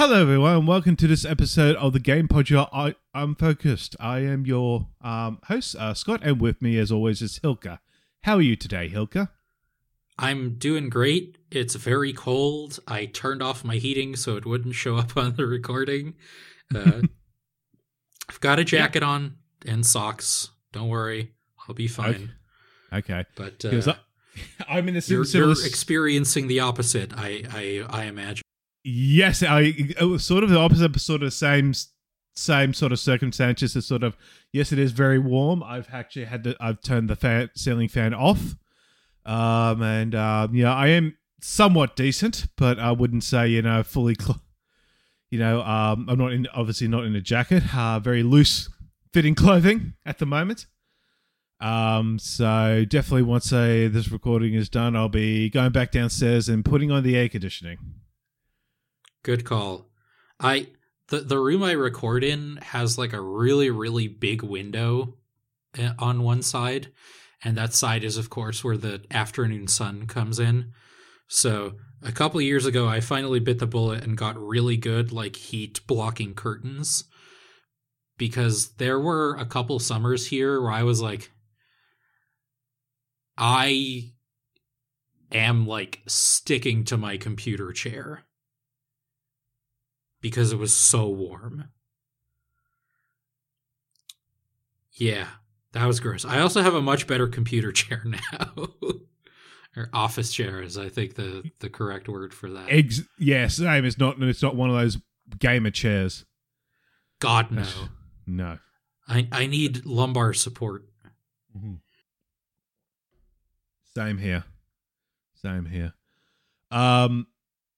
Hello, everyone, and welcome to this episode of the Gamepodular. I, I'm focused. I am your um, host, uh, Scott, and with me, as always, is Hylke. How are you today, Hylke? I'm doing great. It's very cold. I turned off my heating so it wouldn't show up on the recording. Uh, I've got a jacket on and socks. Don't worry, I'll be fine. Okay. But uh, I, I'm in a you're, you're experiencing the opposite. I I, I imagine. Yes, I it was sort of the opposite, but sort of same same sort of circumstances. It's sort of yes, it is very warm. I've actually had to. I've turned the fan, ceiling fan off, um, and um, yeah, I am somewhat decent, but I wouldn't say you know fully. Cl- you know, um, I'm not in obviously not in a jacket. Uh, very loose fitting clothing at the moment. Um, so definitely once uh, this recording is done, I'll be going back downstairs and putting on the air conditioning. Good call. I the the room I record in has like a really really big window uh, on one side, and that side is of course where the afternoon sun comes in. So a couple years ago, I finally bit the bullet and got really good like heat blocking curtains because there were a couple summers here where I was like, I am like sticking to my computer chair because it was so warm. Yeah, that was gross. I also have a much better computer chair now. or office chair is I think the the correct word for that. Eggs, yeah, same. It's not. It's not one of those gamer chairs. God no. No. I I need lumbar support. Same here. Same here. Um,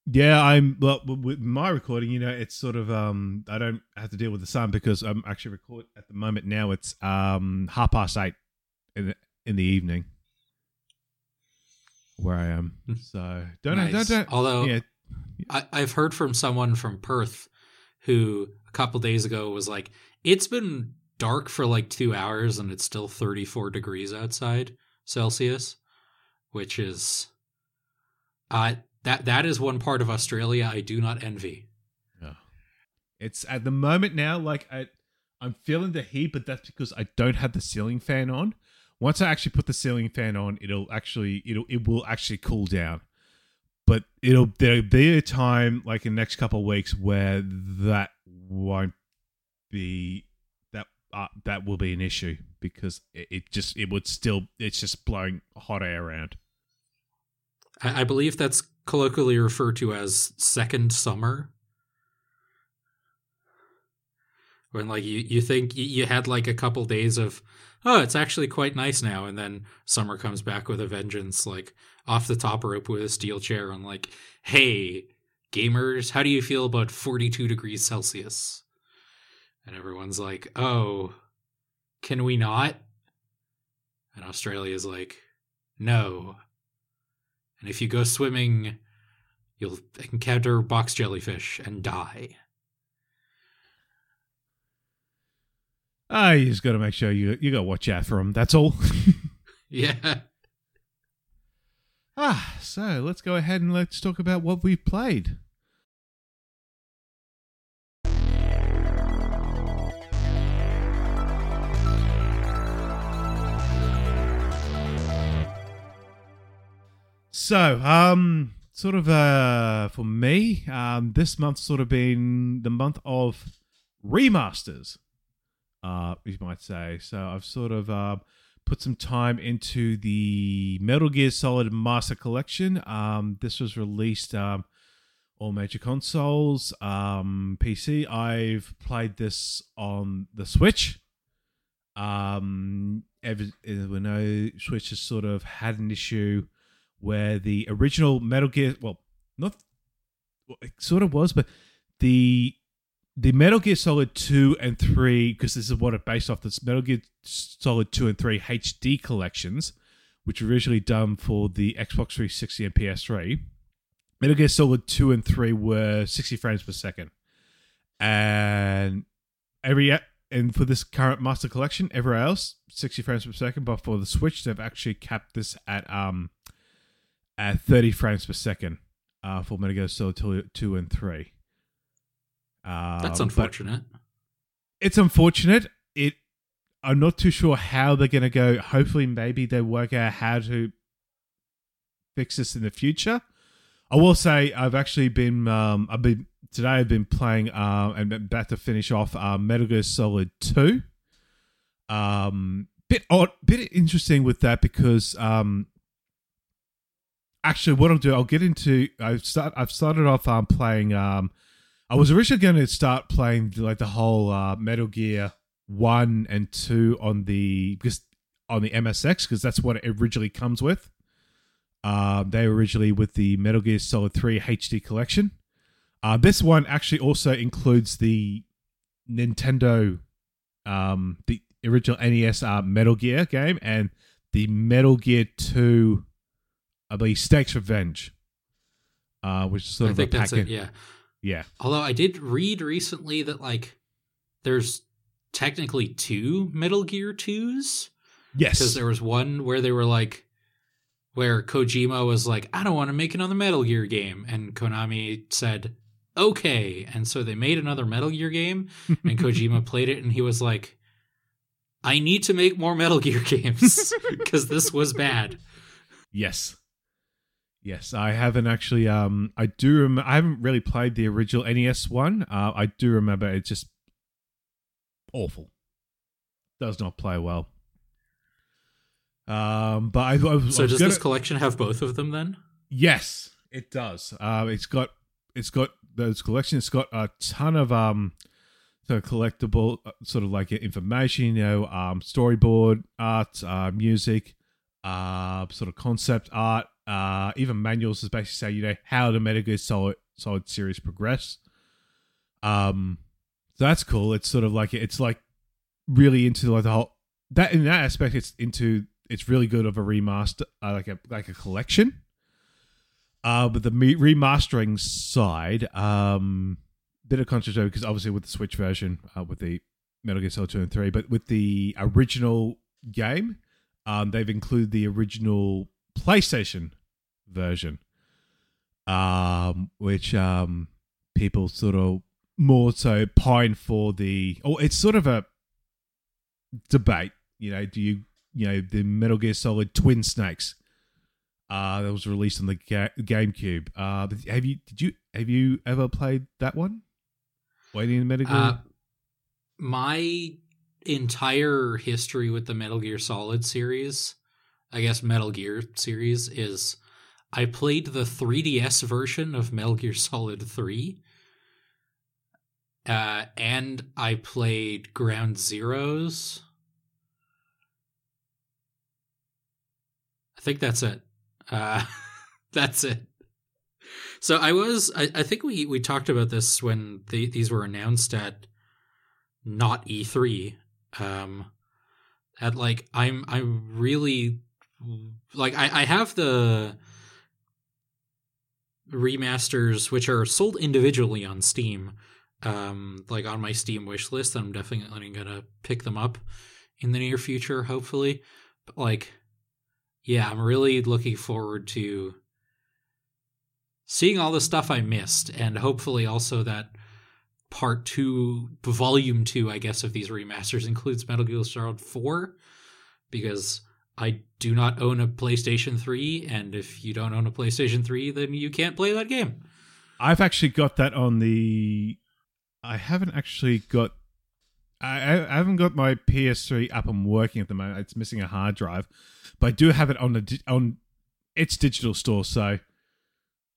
yeah, I'm. Well, with my recording, you know, it's sort of. Um, I don't have to deal with the sun because I'm actually record at the moment. Now it's um half past eight in the, in the evening where I am. So don't. Nice. Don't, don't. Although yeah, I, I've heard from someone from Perth who a couple days ago was like, it's been dark for like two hours and it's still 34 degrees outside Celsius, which is uh that that is one part of Australia I do not envy. Yeah. It's at the moment now, like I, I'm feeling the heat, but that's because I don't have the ceiling fan on. Once I actually put the ceiling fan on, it'll actually it'll it will actually cool down. But it'll there'll be a time like in the next couple of weeks where that won't be that uh, that will be an issue because it, it just it would still it's just blowing hot air around. I, I believe that's colloquially referred to as second summer. When like you, you think you, had like a couple days of oh it's actually quite nice now and then summer comes back with a vengeance like off the top rope with a steel chair and like hey gamers how do you feel about 42 degrees celsius? And everyone's like oh can we not? And australia's like no and if you go swimming, you'll encounter box jellyfish and die. Ah, you just got to make sure you you got to watch out for them. That's all. Yeah. Ah, so let's go ahead and let's talk about what we've played. So, um, sort of uh, for me, um, this month's sort of been the month of remasters, uh, you might say. So I've sort of uh, put some time into the Metal Gear Solid Master Collection. Um, this was released um, all major consoles, um, PC. I've played this on the Switch. Um, ever, we know Switch has sort of had an issue where the original Metal Gear, well, not well, it sort of was, but the the Metal Gear Solid 2 and 3, because this is what it based off this Metal Gear Solid 2 and 3 HD collections, which were originally done for the Xbox 360 and PS3. Metal Gear Solid 2 and 3 were 60 frames per second. And every and for this current master collection, everywhere else, 60 frames per second, but for the Switch, they've actually capped this at um at 30 frames per second uh, for Metal Gear Solid 2 and 3. Um, That's unfortunate. It's unfortunate. It. I'm not too sure how they're going to go. Hopefully, maybe they work out how to fix this in the future. I will say I've actually been um, I've been today I've been playing um, and about to finish off uh, Metal Gear Solid Two. Um, bit odd, bit interesting with that because um, actually what I'll do I'll get into I've start I've started off um playing um I was originally going to start playing like the whole uh, Metal Gear One and Two on the because on the MSX because that's what it originally comes with. Uh, they originally with the Metal Gear Solid 3 HD collection. Uh, this one actually also includes the Nintendo, um, the original NES uh, Metal Gear game and the Metal Gear 2, I believe, Snake's Revenge, uh, which is sort I of a packet. it. Yeah. Yeah. Although I did read recently that like there's technically two Metal Gear 2s Yes. because there was one where they were like where Kojima was like I don't want to make another Metal Gear game and Konami said okay and so they made another Metal Gear game and Kojima played it and he was like I need to make more Metal Gear games because this was bad. Yes. Yes, I haven't actually. Um, I do. Rem- I haven't really played the original NES one. Uh, I do remember it's just awful. Does not play well. Um, but I, I was, So I does gonna- this collection have both of them then? Yes, it does. Uh, it's got it's got those collections. It's got a ton of um, so collectible uh, sort of like information. You know, um, storyboard art, uh, music, uh, sort of concept art, uh, even manuals is basically say you know how the Metal Solid Solid series progress. Um, so that's cool. It's sort of like it's like really into like the whole that in that aspect. It's into it's really good of a remaster, uh, like a like a collection. Uh, but the me- remastering side, um, bit of controversy because obviously with the Switch version, uh, with the Metal Gear Solid 2 and 3, but with the original game, um, they've included the original PlayStation version, um, which um, people sort of more so pine for the. Oh, it's sort of a debate. You know, do you you know the Metal Gear Solid Twin Snakes? Uh, that was released on the ga- GameCube. Uh, have you did you have you ever played that one? Waiting in Metal Gear. Uh, my entire history with the Metal Gear Solid series, I guess Metal Gear series, is I played the 3DS version of Metal Gear Solid 3. Uh, and I played Ground Zeroes. I think that's it. Uh, that's it. So I was, I, I think we we talked about this when the, these were announced at not E3. Um, at like I'm I'm really like I I have the remasters which are sold individually on Steam. Um, like on my Steam wish list, I'm definitely gonna pick them up in the near future, hopefully. But like, yeah, I'm really looking forward to seeing all the stuff I missed, and hopefully also that part two, volume two, I guess, of these remasters includes Metal Gear Solid 4, because I do not own a PlayStation 3, and if you don't own a PlayStation 3, then you can't play that game. I've actually got that on the. I haven't actually got. I, I haven't got my PS3 up and working at the moment. It's missing a hard drive, but I do have it on the on its digital store. So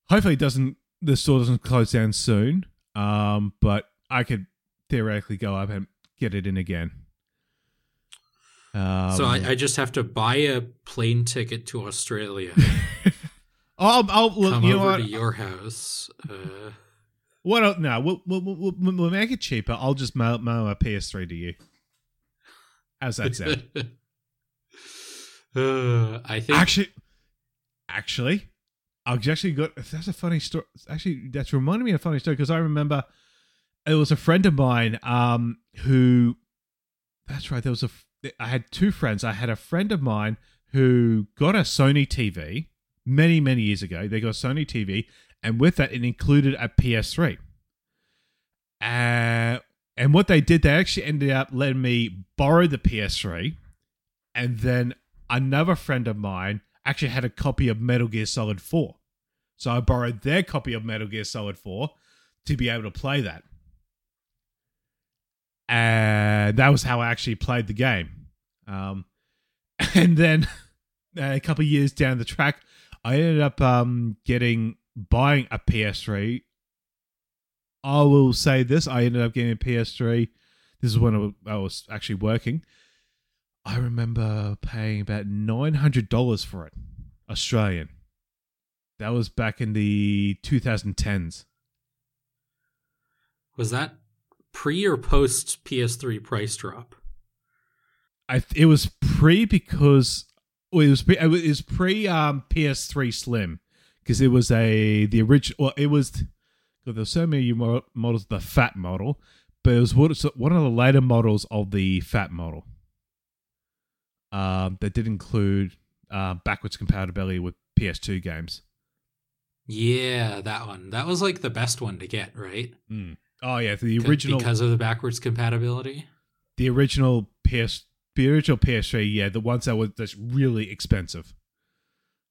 hopefully, it doesn't the store doesn't close down soon. Um, but I could theoretically go up and get it in again. Um, so I, I just have to buy a plane ticket to Australia, I'll, I'll look. come You know over what? to your house. Uh, What? No, we'll, we'll, we'll, we'll make it cheaper. I'll just mail, mail a PS3 to you. How's that sound? uh, I think actually, actually, I've actually got. That's a funny story. Actually, that's reminded me of a funny story because I remember it was a friend of mine um, who. That's right. There was a. I had two friends. I had a friend of mine who got a Sony TV many many years ago. They got a Sony TV, and with that, it included a PS3. Uh, and what they did, they actually ended up letting me borrow the PS3, and then another friend of mine actually had a copy of Metal Gear Solid 4. So I borrowed their copy of Metal Gear Solid 4 to be able to play that. And that was how I actually played the game. Um, and then a couple years down the track, I ended up um, getting buying a PS3. I will say this: I ended up getting a PS3. This is when I was actually working. I remember paying about nine hundred dollars for it, Australian. That was back in the 2010s. Was that pre or post PS3 price drop? I it was pre because well, it was pre, it was pre um, PS3 Slim because it was a the original. Well, it was there were so many models, the fat model, but it was one of the later models of the fat model. Um, that did include uh, backwards compatibility with PS2 games. Yeah, that one. That was like the best one to get, right? Mm. Oh yeah, the original because of the backwards compatibility. The original PS, the original PS3, yeah, the ones that was that's really expensive.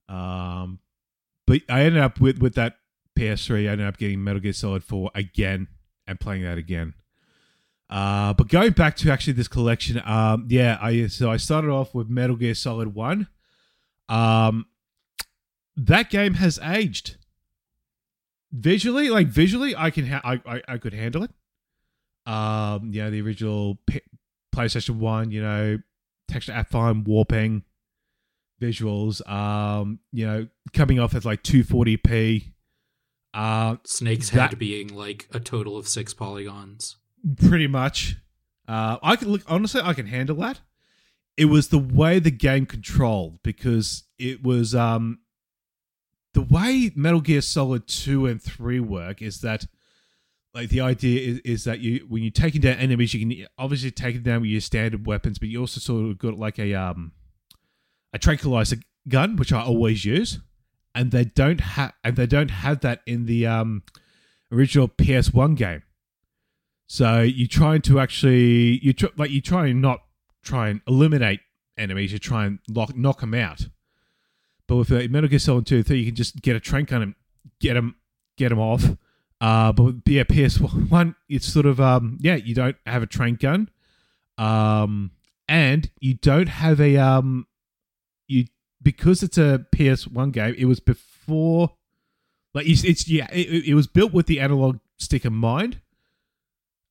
Um, but I ended up with with that PS3. I ended up getting Metal Gear Solid 4 again and playing that again. Uh, but going back to actually this collection, um, yeah, I so I started off with Metal Gear Solid One. Um, that game has aged visually, like visually, I can ha- I, I I could handle it. Um, you know, the original P- PlayStation One, you know, texture affine, warping, visuals. Um, you know, coming off as like 240p. Uh, Snake's that, head being like a total of six polygons. Pretty much. Uh, I can look honestly, I can handle that. It was the way the game controlled because it was um the way Metal Gear Solid 2 and 3 work is that like the idea is, is that you when you're taking down enemies you can obviously take them down with your standard weapons but you also sort of got like a um a tranquilizer gun which I always use and they don't have and they don't have that in the um original PS1 game. So you're trying to actually you tr- like you try and not try and eliminate enemies you try and lock, knock them out but with uh, Metal Gear Solid 2 3, you can just get a trank gun and get them, get them off. Uh, but yeah, PS1, it's sort of, um, yeah, you don't have a trank gun. Um, and you don't have a, um, you, because it's a PS1 game, it was before, like, it's, it's yeah, it, it was built with the analog stick in mind.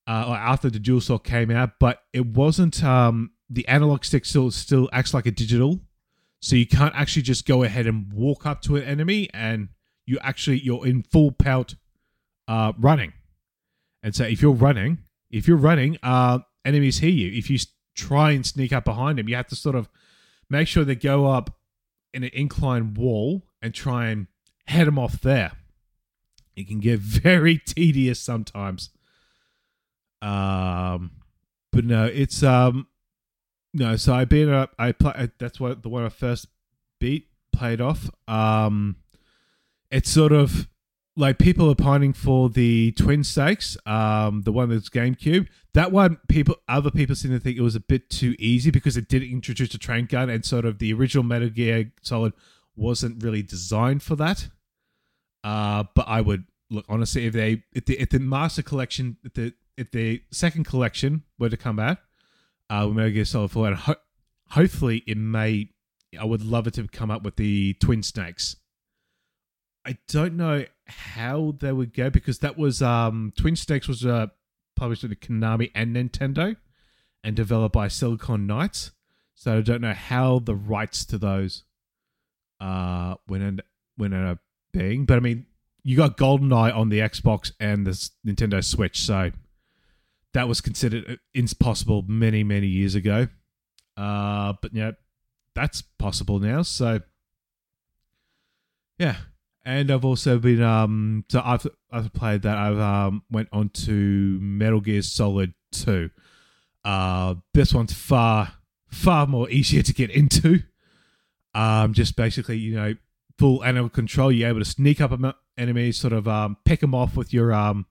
Uh, or after the DualShock came out, but it wasn't um, the analog stick still still acts like a digital so you can't actually just go ahead and walk up to an enemy and you actually you're in full pelt uh, running. And so if you're running, if you're running, uh, enemies hear you. If you try and sneak up behind them, you have to sort of make sure they go up in an inclined wall and try and head them off there. It can get very tedious sometimes. Um, but no, it's um, no, so I beat up. I play. That's what the one I first beat played off. Um, it's sort of like people are pining for the Twin Snakes. Um, the one that's GameCube. That one, people, other people seem to think it was a bit too easy because it did introduce a train gun, and sort of the original Metal Gear Solid wasn't really designed for that. Uh, but I would look honestly if they if the if the Master Collection if the if the second collection were to come out uh, with Metal Gear Solid 4. And ho- hopefully, it may. I would love it to come up with the Twin Snakes. I don't know how they would go because that was um, Twin Snakes was uh, published by Konami and Nintendo, and developed by Silicon Knights. So I don't know how the rights to those uh when end when end up being. But I mean, you got GoldenEye on the Xbox and the Nintendo Switch, so that was considered impossible many many years ago. Uh, but yeah, that's possible now. So yeah, and I've also been um so I've I've played that. I've um went on to Metal Gear Solid Two. Uh, this one's far far more easier to get into. Um, just basically you know full analog control. You're able to sneak up enemies, sort of um pick them off with your um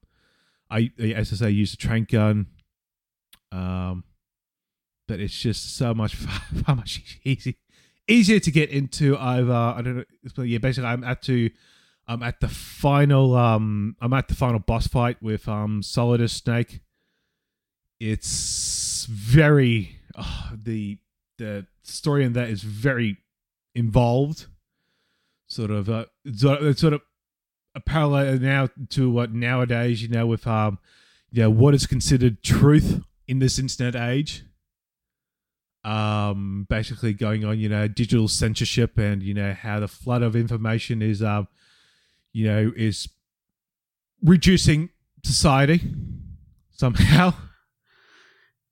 I as I say, use a trank gun. Um, but it's just so much far much easy easier to get into. I've I don't know. Yeah, basically, I'm at to I'm at the final um I'm at the final boss fight with um Solidus Snake. It's very uh, the the story in that is very involved. Sort of uh, sort of a parallel now to what nowadays you know with um you know what is considered truth in this internet age. Um basically going on you know digital censorship and you know how the flood of information is um you know is reducing society somehow.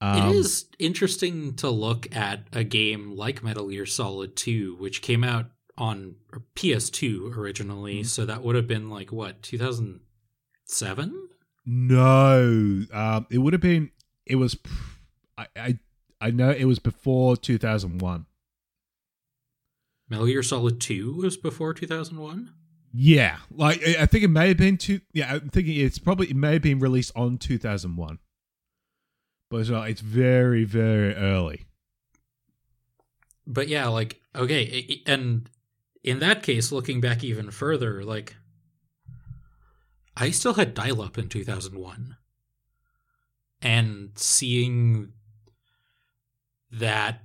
Um, it is interesting to look at a game like Metal Gear Solid 2 which came out on PS2 originally mm-hmm. so that would have been like what 2007 no um it would have been it was I, I I know it was before 2001. Metal Gear Solid 2 was before 2001? Yeah. Like I think it may have been two yeah, I'm thinking it's probably it may have been released on 2001. But it's, uh, it's very very early. But yeah, like okay, and in that case looking back even further, like I still had dial up in 2001. And seeing that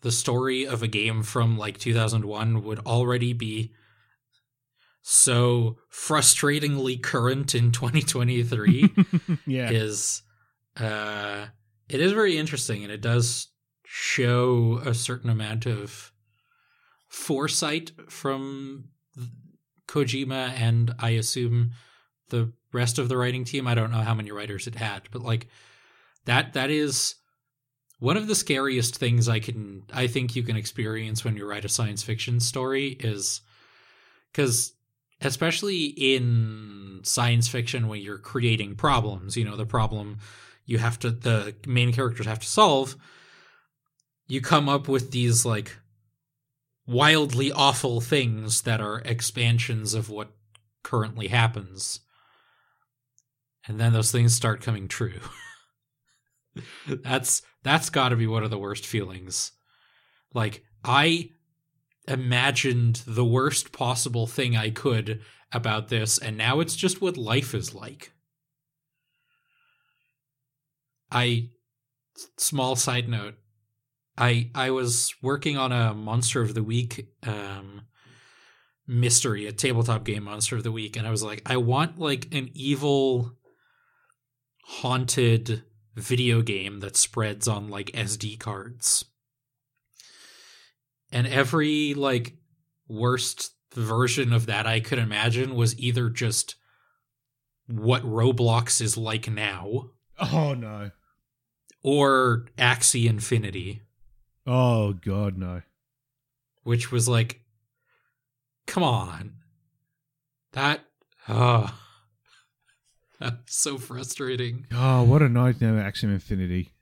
the story of a game from like 2001 would already be so frustratingly current in 2023 yeah is uh it is very interesting and it does show a certain amount of foresight from Kojima and I assume the rest of the writing team. I don't know how many writers it had, but like that that is one of the scariest things I can I think you can experience when you write a science fiction story is cuz especially in science fiction when you're creating problems, you know, the problem you have to the main characters have to solve, you come up with these like wildly awful things that are expansions of what currently happens. And then those things start coming true. that's that's got to be one of the worst feelings. Like I imagined the worst possible thing I could about this and now it's just what life is like. I small side note. I I was working on a monster of the week um mystery, a tabletop game monster of the week and I was like I want like an evil haunted video game that spreads on like SD cards. And every like worst version of that I could imagine was either just what Roblox is like now. Oh no. Or Axie Infinity. Oh god no. Which was like come on. That oh so frustrating. Oh, what a nightmare, Axie Infinity.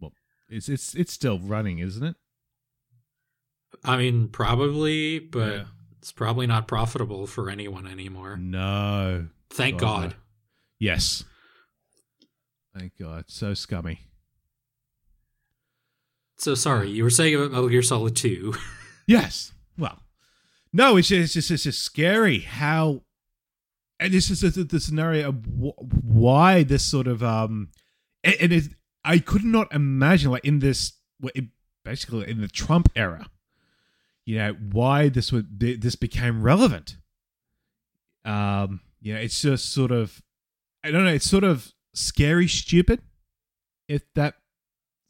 Well, it's it's it's still running, isn't it? I mean, probably, but yeah. it's probably not profitable for anyone anymore. No. Thank God. God. Yes. Thank God. So scummy. So sorry, you were saying about Metal Gear Solid 2. yes. Well, no, it's just, it's just, it's just scary how and this is the, the scenario of why this sort of um and, and it, I could not imagine like in this basically in the Trump era, you know, why this would this became relevant. Um, you know, it's just sort of I don't know, it's sort of scary stupid if that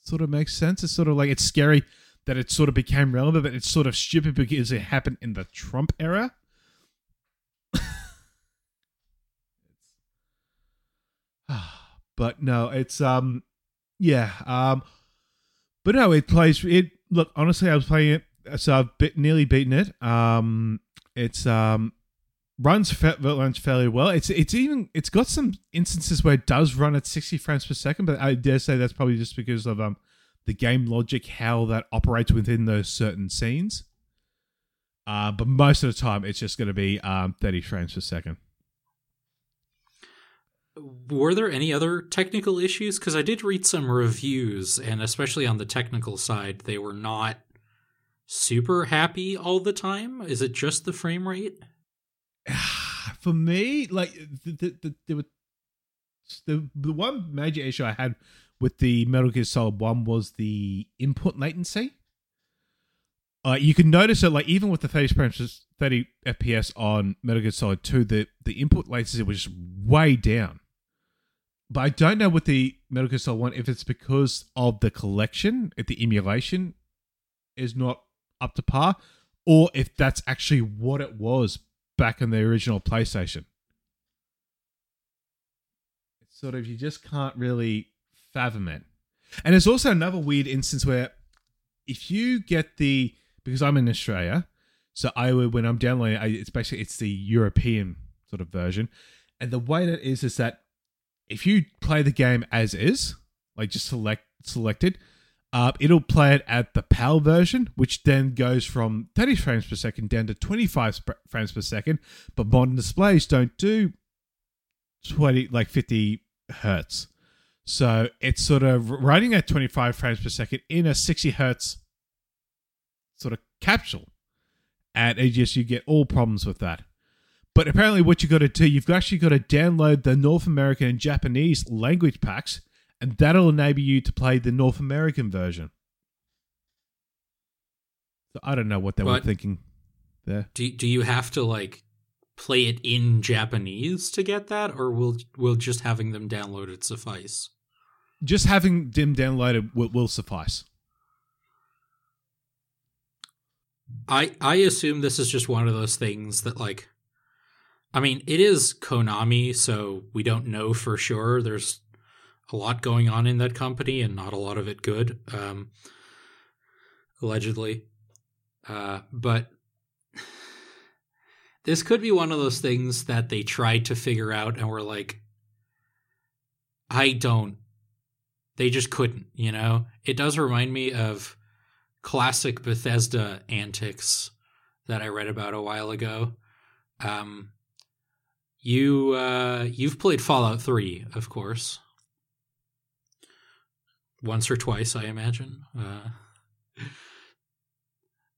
sort of makes sense. It's sort of like it's scary that it sort of became relevant, but it's sort of stupid because it happened in the Trump era. but no, it's um, yeah, um, but no, it plays it. Look, honestly, I was playing it, so I've bit, nearly beaten it. Um, it's um, runs runs fairly well. It's it's even it's got some instances where it does run at sixty frames per second, but I dare say that's probably just because of um the game logic, how that operates within those certain scenes. Uh, but most of the time, it's just going to be um, 30 frames per second. were there any other technical issues? Because I did read some reviews, and especially on the technical side, they were not super happy all the time. Is it just the frame rate? For me, like the the, the, the, the, the one major issue I had with the Metal Gear Solid One was the input latency. Uh, you can notice it like even with the 30 frames 30 FPS on Metal Gear Solid 2, the, the input latency was way down. But I don't know with the Metal Gear Solid 1 if it's because of the collection, if the emulation is not up to par, or if that's actually what it was back in the original PlayStation. It's sort of you just can't really fathom it. And there's also another weird instance where if you get the because I'm in Australia, so I would when I'm downloading, it's basically it's the European sort of version, and the way that is is that if you play the game as is, like just select selected, uh, it'll play it at the PAL version, which then goes from 30 frames per second down to 25 sp- frames per second. But modern displays don't do 20 like 50 hertz. So it's sort of running at 25 frames per second in a 60 hertz sort of capsule. And it just you get all problems with that. But apparently, what you got to do, you've actually got to download the North American and Japanese language packs, and that'll enable you to play the North American version. So I don't know what they were thinking there. Do do you have to like play it in Japanese to get that, or will will just having them downloaded suffice? Just having them downloaded will, will suffice. I I assume this is just one of those things that like I mean, it is Konami, so we don't know for sure. There's a lot going on in that company and not a lot of it good. Um allegedly. Uh but this could be one of those things that they tried to figure out and were like I don't they just couldn't, you know? It does remind me of classic Bethesda antics that I read about a while ago. Um, you uh, you've played Fallout Three, of course, once or twice, I imagine. Uh,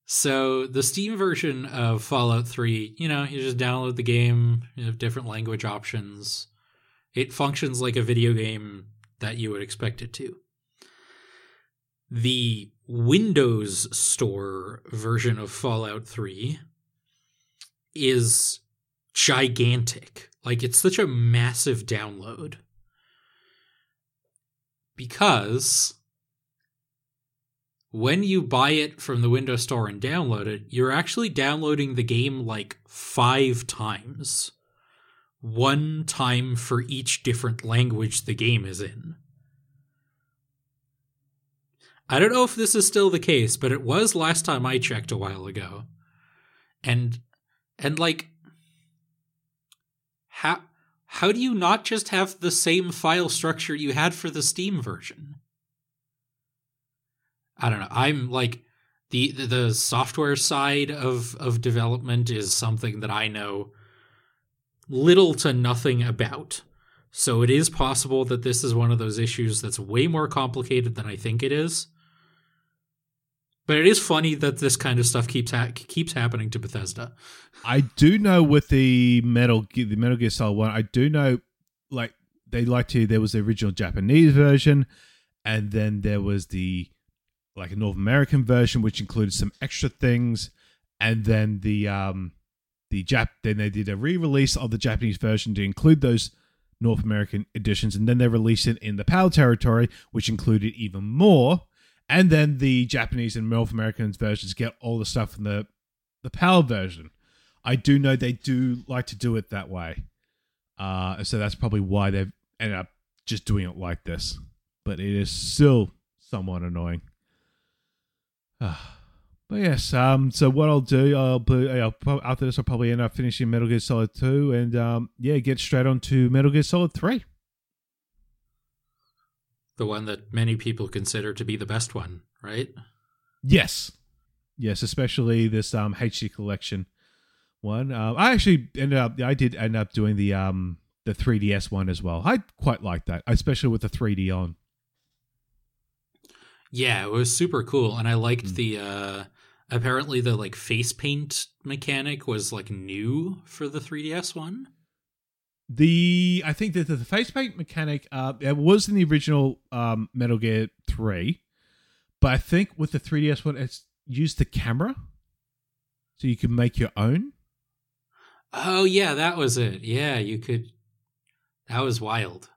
so the Steam version of Fallout Three, you know, you just download the game. You have different language options. It functions like a video game that you would expect it to the Windows Store version of Fallout 3 is gigantic. Like, it's such a massive download. Because when you buy it from the Windows Store and download it, you're actually downloading the game like five times. One time for each different language the game is in. I don't know if this is still the case, but it was last time I checked a while ago. And and like how how do you not just have the same file structure you had for the Steam version? I don't know. I'm like the the, software side of of development is something that I know little to nothing about. So it is possible that this is one of those issues that's way more complicated than I think it is. But it is funny that this kind of stuff keeps ha- keeps happening to Bethesda. I do know with the Metal the Metal Gear Solid one, I do know like they like to. There was the original Japanese version, and then there was the like a North American version, which included some extra things, and then the um the Jap. Then they did a re-release of the Japanese version to include those North American editions, and then they released it in the PAL territory, which included even more. And then the Japanese and North American versions get all the stuff from the the PAL version. I do know they do like to do it that way. Uh, so that's probably why they've ended up just doing it like this. But it is still somewhat annoying. but yes, um, so what I'll do, I'll, I'll after this, I'll probably end up finishing Metal Gear Solid 2 and um, yeah, get straight on to Metal Gear Solid 3. The one that many people consider to be the best one, right? Yes. Yes, especially this um, HD collection one. Uh, I actually ended up, I did end up doing the um, the 3DS one as well. I quite like that, especially with the 3D on. Yeah, it was super cool, and I liked Mm. the. uh Apparently, the like face paint mechanic was like new for the 3DS one. The I think that the, the face paint mechanic uh it was in the original um Metal Gear 3, but I think with the 3DS one it's used the camera so you can make your own. Oh yeah, that was it. Yeah, you could. That was wild.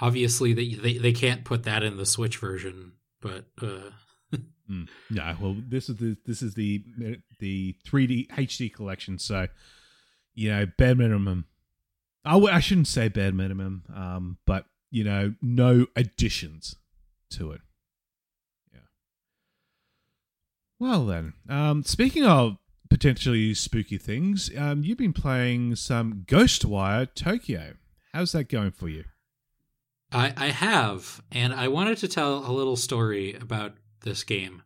Obviously, they they, they can't put that in the Switch version, but uh, Mm. Yeah, well, this is the this is the the 3D HD collection, so you know, bare minimum. I w- I shouldn't say bare minimum, um, but you know, no additions to it. Yeah. Well then, um, speaking of potentially spooky things, um, you've been playing some Ghostwire Tokyo. How's that going for you? I I have, and I wanted to tell a little story about this game.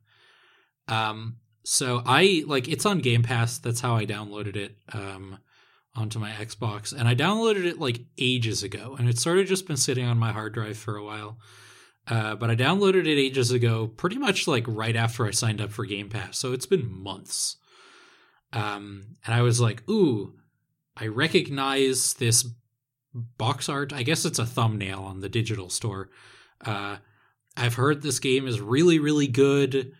Um, so I like it's on Game Pass. That's how I downloaded it um, onto my Xbox, and I downloaded it like ages ago, and it's sort of just been sitting on my hard drive for a while. Uh, but I downloaded it ages ago, pretty much like right after I signed up for Game Pass. So it's been months. Um, and I was like, ooh, I recognize this box art. I guess it's a thumbnail on the digital store. Uh, I've heard this game is really, really good.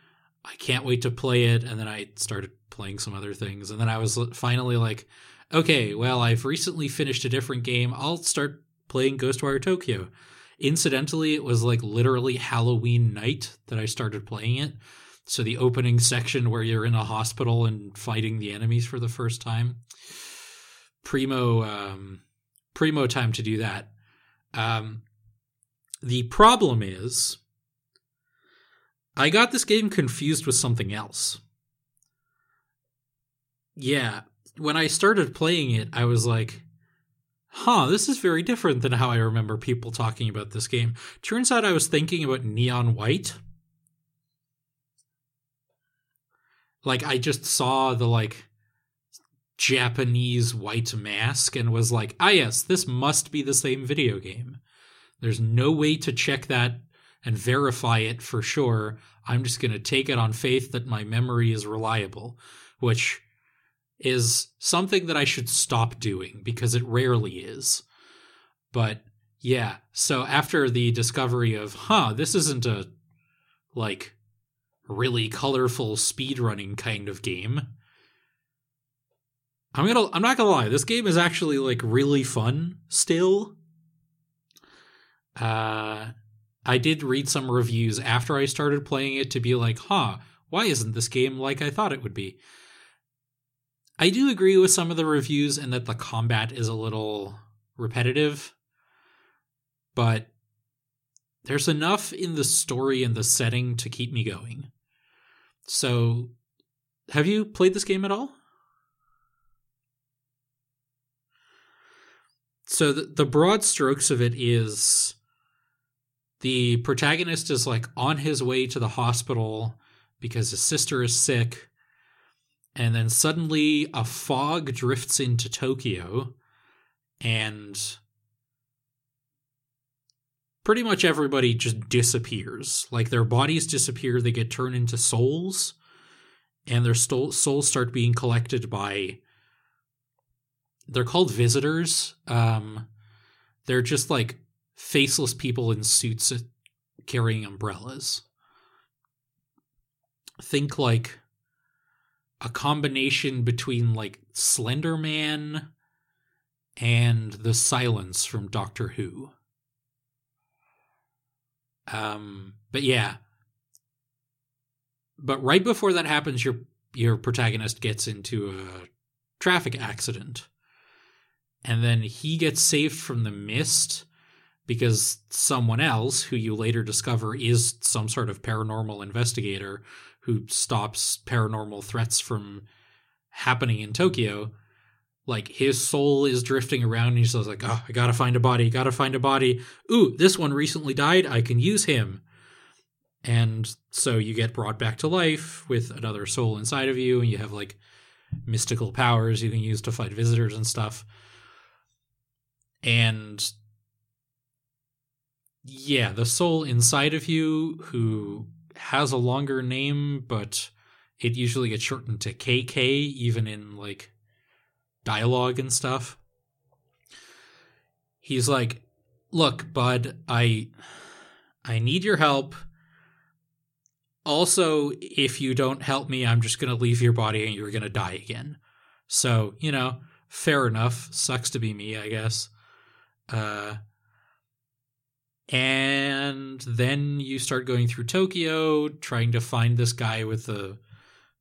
I can't wait to play it. And then I started playing some other things. And then I was finally like, okay, well, I've recently finished a different game. I'll start playing Ghostwire Tokyo. Incidentally, it was like literally Halloween night that I started playing it. So the opening section where you're in a hospital and fighting the enemies for the first time. Primo um primo time to do that. Um the problem is I got this game confused with something else. Yeah, when I started playing it, I was like, huh, this is very different than how I remember people talking about this game. Turns out I was thinking about Neon White. Like, I just saw the, like, Japanese white mask and was like, ah, yes, this must be the same video game. There's no way to check that and verify it for sure. I'm just going to take it on faith that my memory is reliable, which is something that I should stop doing because it rarely is. But yeah, so after the discovery of, huh, this isn't a like really colorful speedrunning kind of game. I'm gonna I'm not gonna lie, this game is actually like really fun still. Uh I did read some reviews after I started playing it to be like, huh, why isn't this game like I thought it would be? I do agree with some of the reviews and that the combat is a little repetitive, but there's enough in the story and the setting to keep me going. So, have you played this game at all? So, the, the broad strokes of it is the protagonist is like on his way to the hospital because his sister is sick and then suddenly a fog drifts into Tokyo and pretty much everybody just disappears like their bodies disappear they get turned into souls and their souls start being collected by they're called visitors um they're just like faceless people in suits carrying umbrellas. Think like a combination between like Slender Man and the Silence from Doctor Who. Um, but yeah. But right before that happens, your your protagonist gets into a traffic accident. And then he gets saved from the mist because someone else, who you later discover is some sort of paranormal investigator who stops paranormal threats from happening in Tokyo, like his soul is drifting around and he's like, oh, I gotta find a body, gotta find a body. Ooh, this one recently died, I can use him. And so you get brought back to life with another soul inside of you, and you have like mystical powers you can use to fight visitors and stuff. and yeah, the soul inside of you who has a longer name, but it usually gets shortened to KK, even in like dialogue and stuff. He's like, "Look, bud, I I need your help. Also, if you don't help me, I'm just going to leave your body and you're going to die again." So, you know, fair enough. Sucks to be me, I guess. Uh and then you start going through Tokyo trying to find this guy with the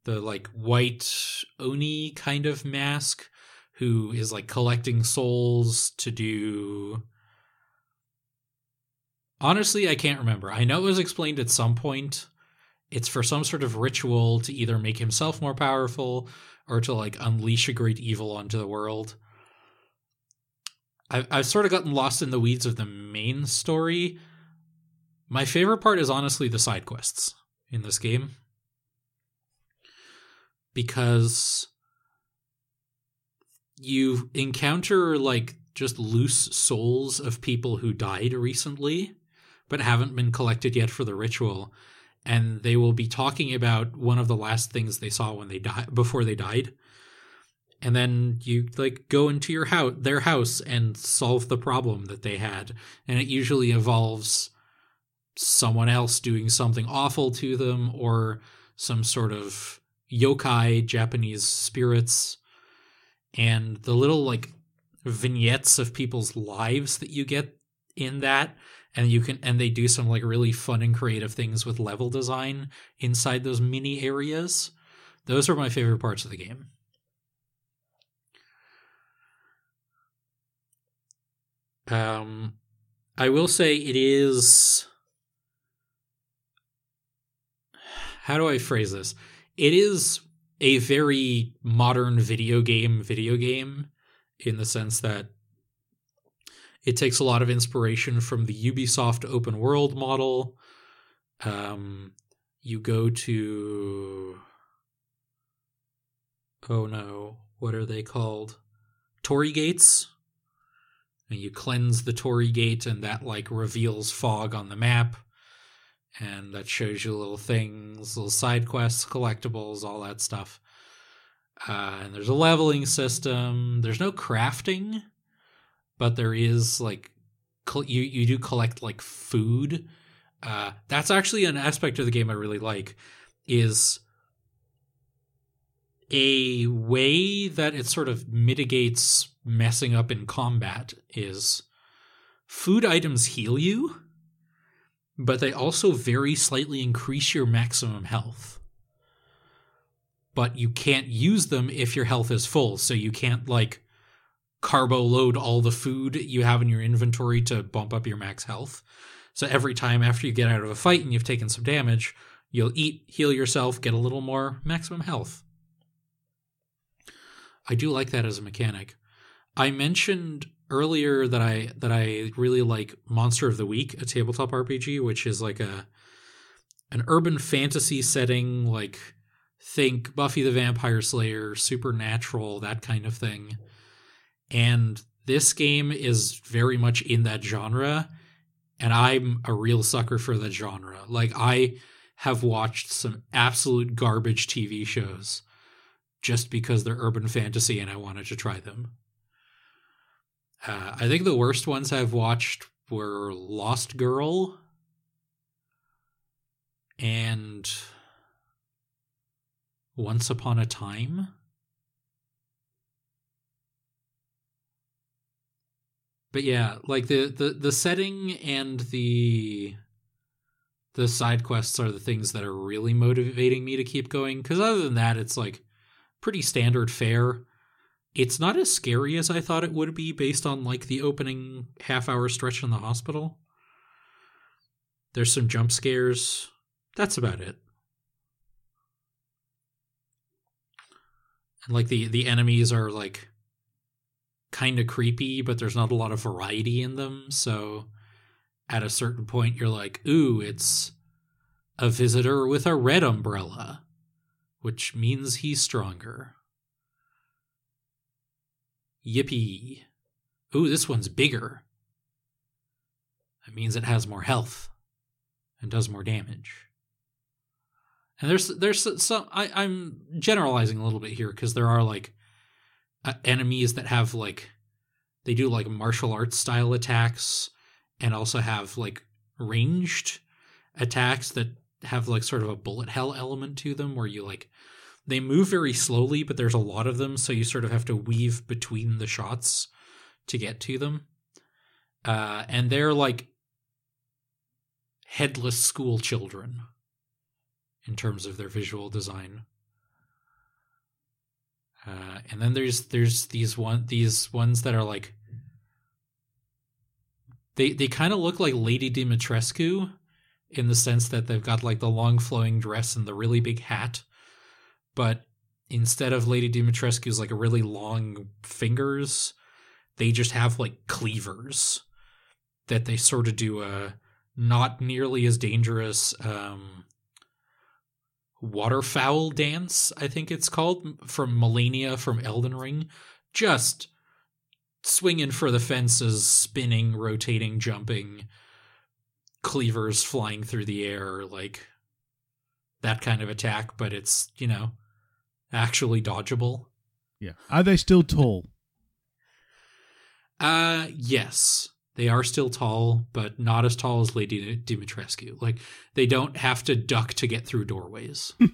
the like white oni kind of mask who is like collecting souls to do Honestly, I can't remember. I know it was explained at some point. It's for some sort of ritual to either make himself more powerful or to like unleash a great evil onto the world. I've, I've sort of gotten lost in the weeds of the main story. My favorite part is honestly the side quests in this game. Because you encounter like just loose souls of people who died recently but haven't been collected yet for the ritual and they will be talking about one of the last things they saw when they died before they died and then you like go into your house their house and solve the problem that they had. And it usually involves someone else doing something awful to them or some sort of yokai japanese spirits. And the little like vignettes of people's lives that you get in that and you can and they do some like really fun and creative things with level design inside those mini areas those are my favorite parts of the game um i will say it is how do i phrase this it is a very modern video game video game in the sense that it takes a lot of inspiration from the Ubisoft open world model. Um, you go to oh no, what are they called? Torii gates. And you cleanse the Torii gate, and that like reveals fog on the map, and that shows you little things, little side quests, collectibles, all that stuff. Uh, and there's a leveling system. There's no crafting, but there is like you you do collect like food. Uh, that's actually an aspect of the game I really like. Is a way that it sort of mitigates messing up in combat is food items heal you, but they also very slightly increase your maximum health but you can't use them if your health is full. So you can't like carbo load all the food you have in your inventory to bump up your max health. So every time after you get out of a fight and you've taken some damage, you'll eat, heal yourself, get a little more maximum health. I do like that as a mechanic. I mentioned earlier that I that I really like Monster of the Week, a tabletop RPG, which is like a an urban fantasy setting like think Buffy the Vampire Slayer, Supernatural, that kind of thing. And this game is very much in that genre. And I'm a real sucker for that genre. Like, I have watched some absolute garbage TV shows just because they're urban fantasy and I wanted to try them. Uh, I think the worst ones I've watched were Lost Girl and once Upon a Time? But yeah, like the, the, the setting and the the side quests are the things that are really motivating me to keep going. Because other than that, it's like pretty standard fare. It's not as scary as I thought it would be based on like the opening half hour stretch in the hospital. There's some jump scares. That's about it. and like the the enemies are like kind of creepy but there's not a lot of variety in them so at a certain point you're like ooh it's a visitor with a red umbrella which means he's stronger yippee ooh, this one's bigger. That means it has more health and does more damage. And there's there's some I, I'm generalizing a little bit here because there are like uh, enemies that have like they do like martial arts style attacks and also have like ranged attacks that have like sort of a bullet hell element to them where you like they move very slowly but there's a lot of them so you sort of have to weave between the shots to get to them. Uh and they're like headless school children in terms of their visual design. Uh and then there's there's these one these ones that are like they they kind of look like lady dimitrescu in the sense that they've got like the long flowing dress and the really big hat, but instead of Lady Dimitrescu's like really long fingers, they just have like cleavers that they sort of do a not nearly as dangerous um waterfowl dance, I think it's called from Malenia from Elden Ring. Just swinging for the fences, spinning, rotating, jumping cleavers flying through the air, like that kind of attack, but it's, you know, actually dodgeable. Yeah. Are they still tall? Uh yes. They are still tall, but not as tall as Lady Dimitrescu. Like they don't have to duck to get through doorways. but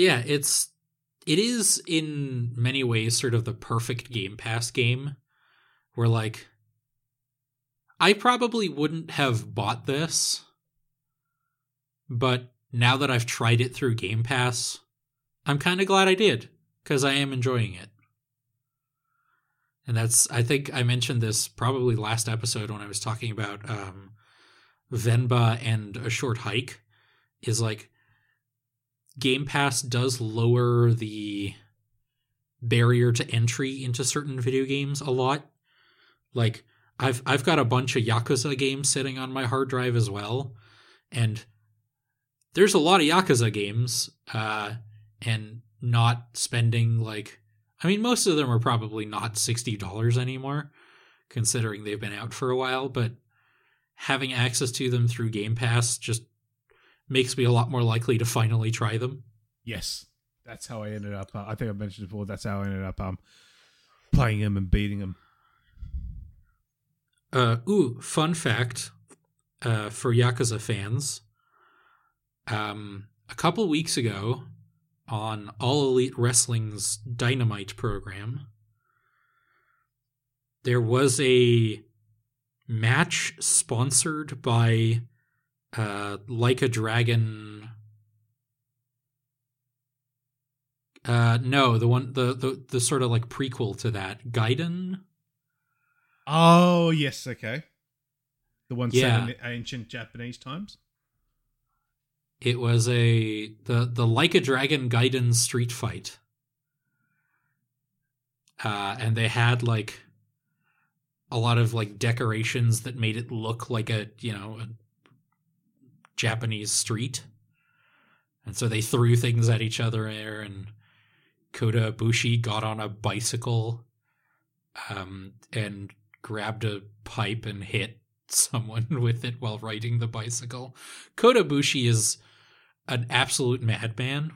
yeah, it's it is in many ways sort of the perfect Game Pass game where like I probably wouldn't have bought this, but now that I've tried it through Game Pass, I'm kind of glad I did because I am enjoying it. And that's I think I mentioned this probably last episode when I was talking about um Venba and a short hike is like Game Pass does lower the barrier to entry into certain video games a lot like I've I've got a bunch of Yakuza games sitting on my hard drive as well, and there's a lot of Yakuza games, uh, and not spending like I mean most of them are probably not sixty dollars anymore, considering they've been out for a while, but having access to them through Game Pass just makes me a lot more likely to finally try them. Yes, that's how I ended up. Uh, I think I mentioned before. That's how I ended up um playing them and beating them. Uh, ooh, fun fact uh, for Yakuza fans. Um, a couple weeks ago on All Elite Wrestling's Dynamite program, there was a match sponsored by uh, Like a Dragon. Uh, no, the one the, the the sort of like prequel to that, Gaiden. Oh yes, okay. The one Yeah. set in ancient Japanese times. It was a the the Like a Dragon Gaiden street fight. Uh, and they had like a lot of like decorations that made it look like a you know a Japanese street. And so they threw things at each other there and Kota Ibushi got on a bicycle um, and grabbed a pipe and hit someone with it while riding the bicycle. Kota Ibushi is an absolute madman,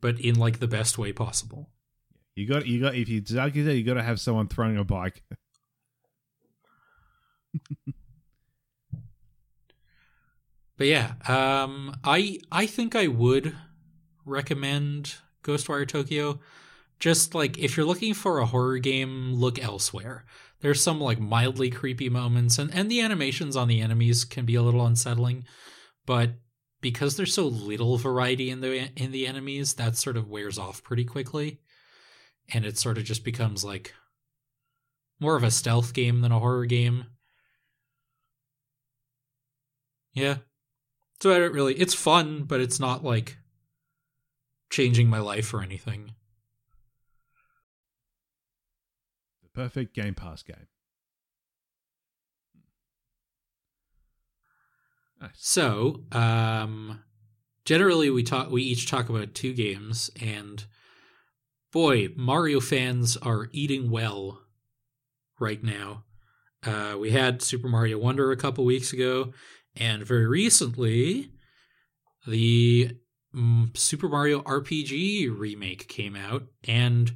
but in like the best way possible. You got you got if you like you said, you got to have someone throwing a bike. But yeah, um, I I think I would recommend Ghostwire Tokyo. Just like if you're looking for a horror game, look elsewhere. There's some like mildly creepy moments, and and the animations on the enemies can be a little unsettling, but because there's so little variety in the in the enemies, that sort of wears off pretty quickly, and it sort of just becomes like more of a stealth game than a horror game. Yeah, so I don't really. It's fun, but it's not like changing my life or anything. The perfect Game Pass game. Nice. So, um, generally we talk. We each talk about two games, and boy, Mario fans are eating well right now. Uh, we had Super Mario Wonder a couple weeks ago, and very recently, the mm, Super Mario RPG remake came out, and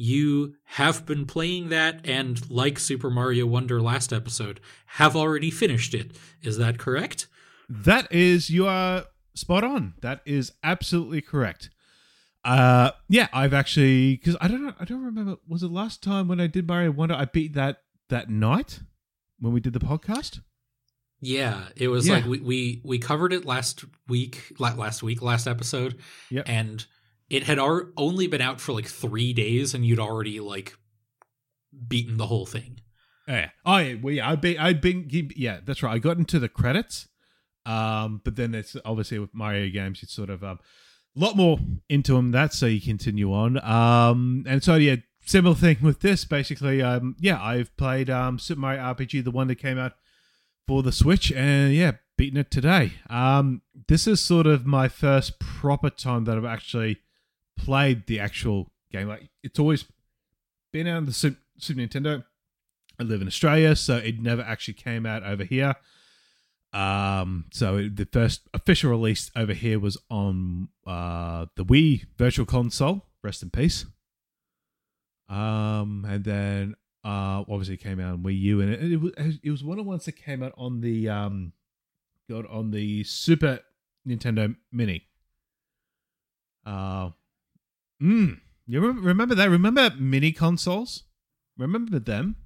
you have been playing that, and like Super Mario Wonder last episode, have already finished it. Is that correct? That is, you are spot on. That is absolutely correct. Uh, yeah, I've actually because I don't know, I don't remember. Was it last time when I did Mario Wonder? I beat that that night when we did the podcast. Yeah, it was Yeah. like we, we we covered it last week, la- last week, last episode, Yep. and it had ar- only been out for like three days, and you'd already like beaten the whole thing. Oh, yeah. Oh yeah. Well, yeah. I've been. I've been. Yeah, that's right. I got into the credits. Um, but then it's obviously with Mario games, it's sort of um, a lot more into them. That so you continue on. Um, and so yeah, similar thing with this. Basically, um, yeah, I've played um Super Mario RPG, the one that came out for the Switch, and yeah, beaten it today. Um, this is sort of my first proper time that I've actually played the actual game. Like it's always been out on the Super, Nintendo. I live in Australia, so it never actually came out over here. Um, so it, the first official release over here was on uh the Wii Virtual Console. Rest in peace. Um, and then uh obviously it came out on Wii U, and it, it was it was one of the ones that came out on the um got on the Super Nintendo Mini. Uh, mm, you remember, that? Remember mini consoles? Remember them?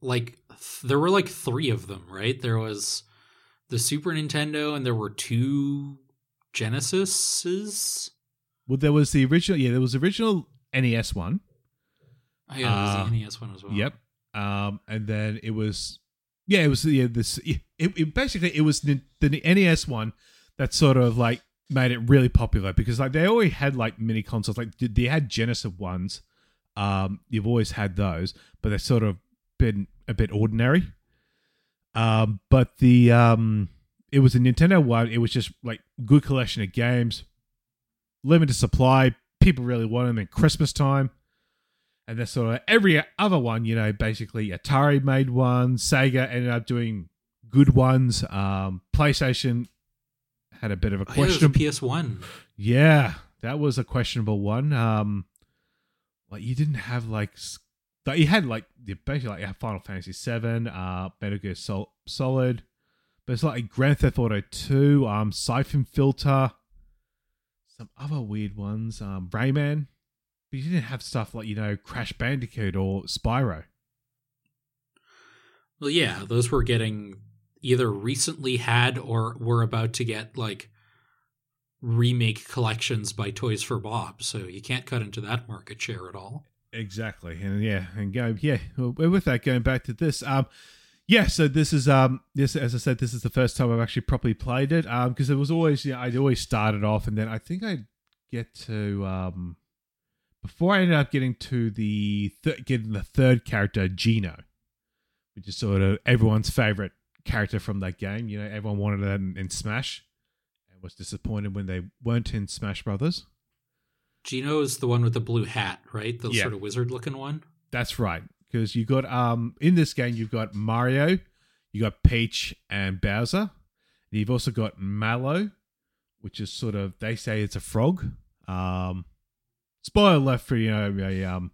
Like there were like three of them, right? There was the Super Nintendo, and there were two Genesises. Well, there was the original. Yeah, there was the original NES one. Oh, yeah, there was Uh, the NES one as well. Yep. Um, and then it was, yeah, it was yeah this. It, it basically it was the, the NES one that sort of like made it really popular because like they already had like mini consoles, like they had Genesis ones. Um, you've always had those, but they've sort of been a bit ordinary. Um, but the um, it was a Nintendo one. It was just like good collection of games, limited supply. People really wanted them in Christmas time. And then sort of every other one, you know, basically Atari made one, Sega ended up doing good ones. Um, PlayStation had a bit of a Oh, yeah, there was a question. PS One. Yeah, that was a questionable one. Um, like you didn't have like you had like the basically like Final Fantasy Seven, uh, Metal Gear Sol- Solid, but it's like Grand Theft Auto Two, um, Siphon Filter, some other weird ones, um, Rayman. But you didn't have stuff like you know Crash Bandicoot or Spyro. Well, yeah, those were getting either recently had or were about to get like remake collections by Toys for Bob. So you can't cut into that market share at all. Exactly, and yeah, and go yeah. With that, going back to this, um, yeah. So this is um, this as I said, this is the first time I've actually properly played it. Um, because it was always yeah, I'd always started off, and then I think I'd get to um, before I ended up getting to the th- getting the third character, Geno, which is sort of everyone's favorite character from that game. You know, everyone wanted that in, Smash, and was disappointed when they weren't in Smash Brothers. Geno is the one with the blue hat, right? The Yeah. sort of wizard looking one. That's right. Because you got um in this game you've got Mario, you got Peach and Bowser. And you've also got Mallow, which is sort of they say it's a frog. Um spoiler for you know a um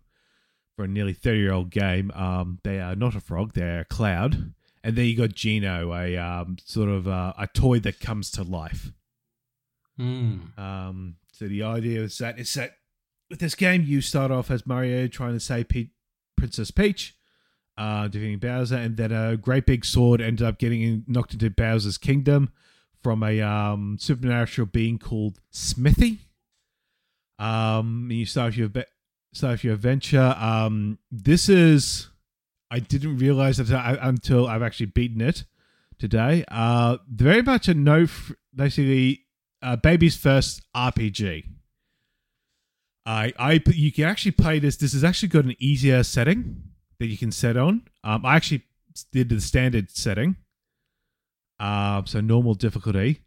for a nearly thirty year old game. Um they are not a frog, they're a cloud. And then you got Geno, a um sort of uh, a toy that comes to life. Hmm. Um, so the idea is that it's that with this game, you start off as Mario trying to save Pe- Princess Peach, uh, defeating Bowser, and then a great big sword ended up getting in- knocked into Bowser's kingdom from a um, supernatural being called Smithy. Um, and you start your be- start your adventure. Um, this is I didn't realize that I, until I've actually beaten it today. Uh, very much a no, basically uh, baby's first RPG. I I you can actually play this. This has actually got an easier setting that you can set on. Um, I actually did the standard setting. Um, so normal difficulty.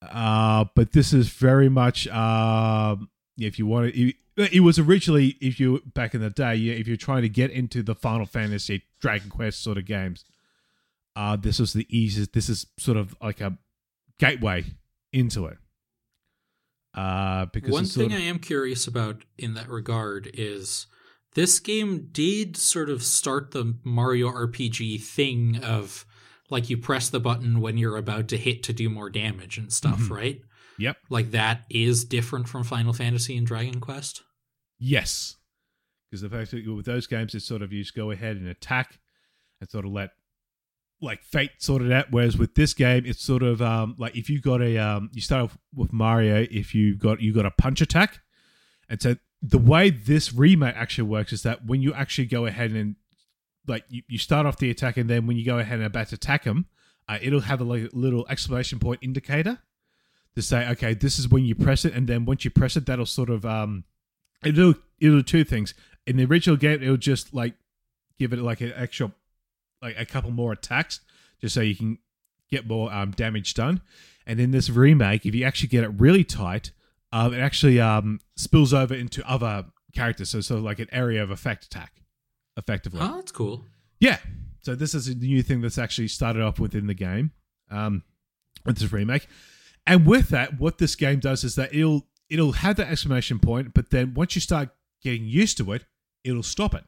Uh, but this is very much um, if you want to, it was originally if you back in the day, if you're trying to get into the Final Fantasy, Dragon Quest sort of games, uh, this was the easiest. This is sort of like a gateway into it. Uh, because One thing of- I am curious about in that regard is this game did sort of start the Mario RPG thing of like you press the button when you're about to hit to do more damage and stuff, Mhm. right? Yep. Like that is different from Final Fantasy and Dragon Quest. Yes. Because the fact that with those games, it's sort of you just go ahead and attack and sort of let like fate sort it out. Whereas with this game, it's sort of um, like if you got a um, you start off with Mario, if you got you got a punch attack, and so the way this remake actually works is that when you actually go ahead and like you, you start off the attack, and then when you go ahead and about to attack him, uh, it'll have a like, little exclamation point indicator to say, okay, this is when you press it, and then once you press it, that'll sort of um, it'll it'll do two things. In the original game, it'll just like give it like an extra, like a couple more attacks, just so you can get more um, damage done. And in this remake, if you actually get it really tight, um, it actually um, spills over into other characters. So, sort of like an area of effect attack, effectively. Oh, that's cool. Yeah. So this is a new thing that's actually started off within the game, um, with this remake, and with that, what this game does is that it'll it'll have that exclamation point, but then once you start getting used to it, it'll stop it.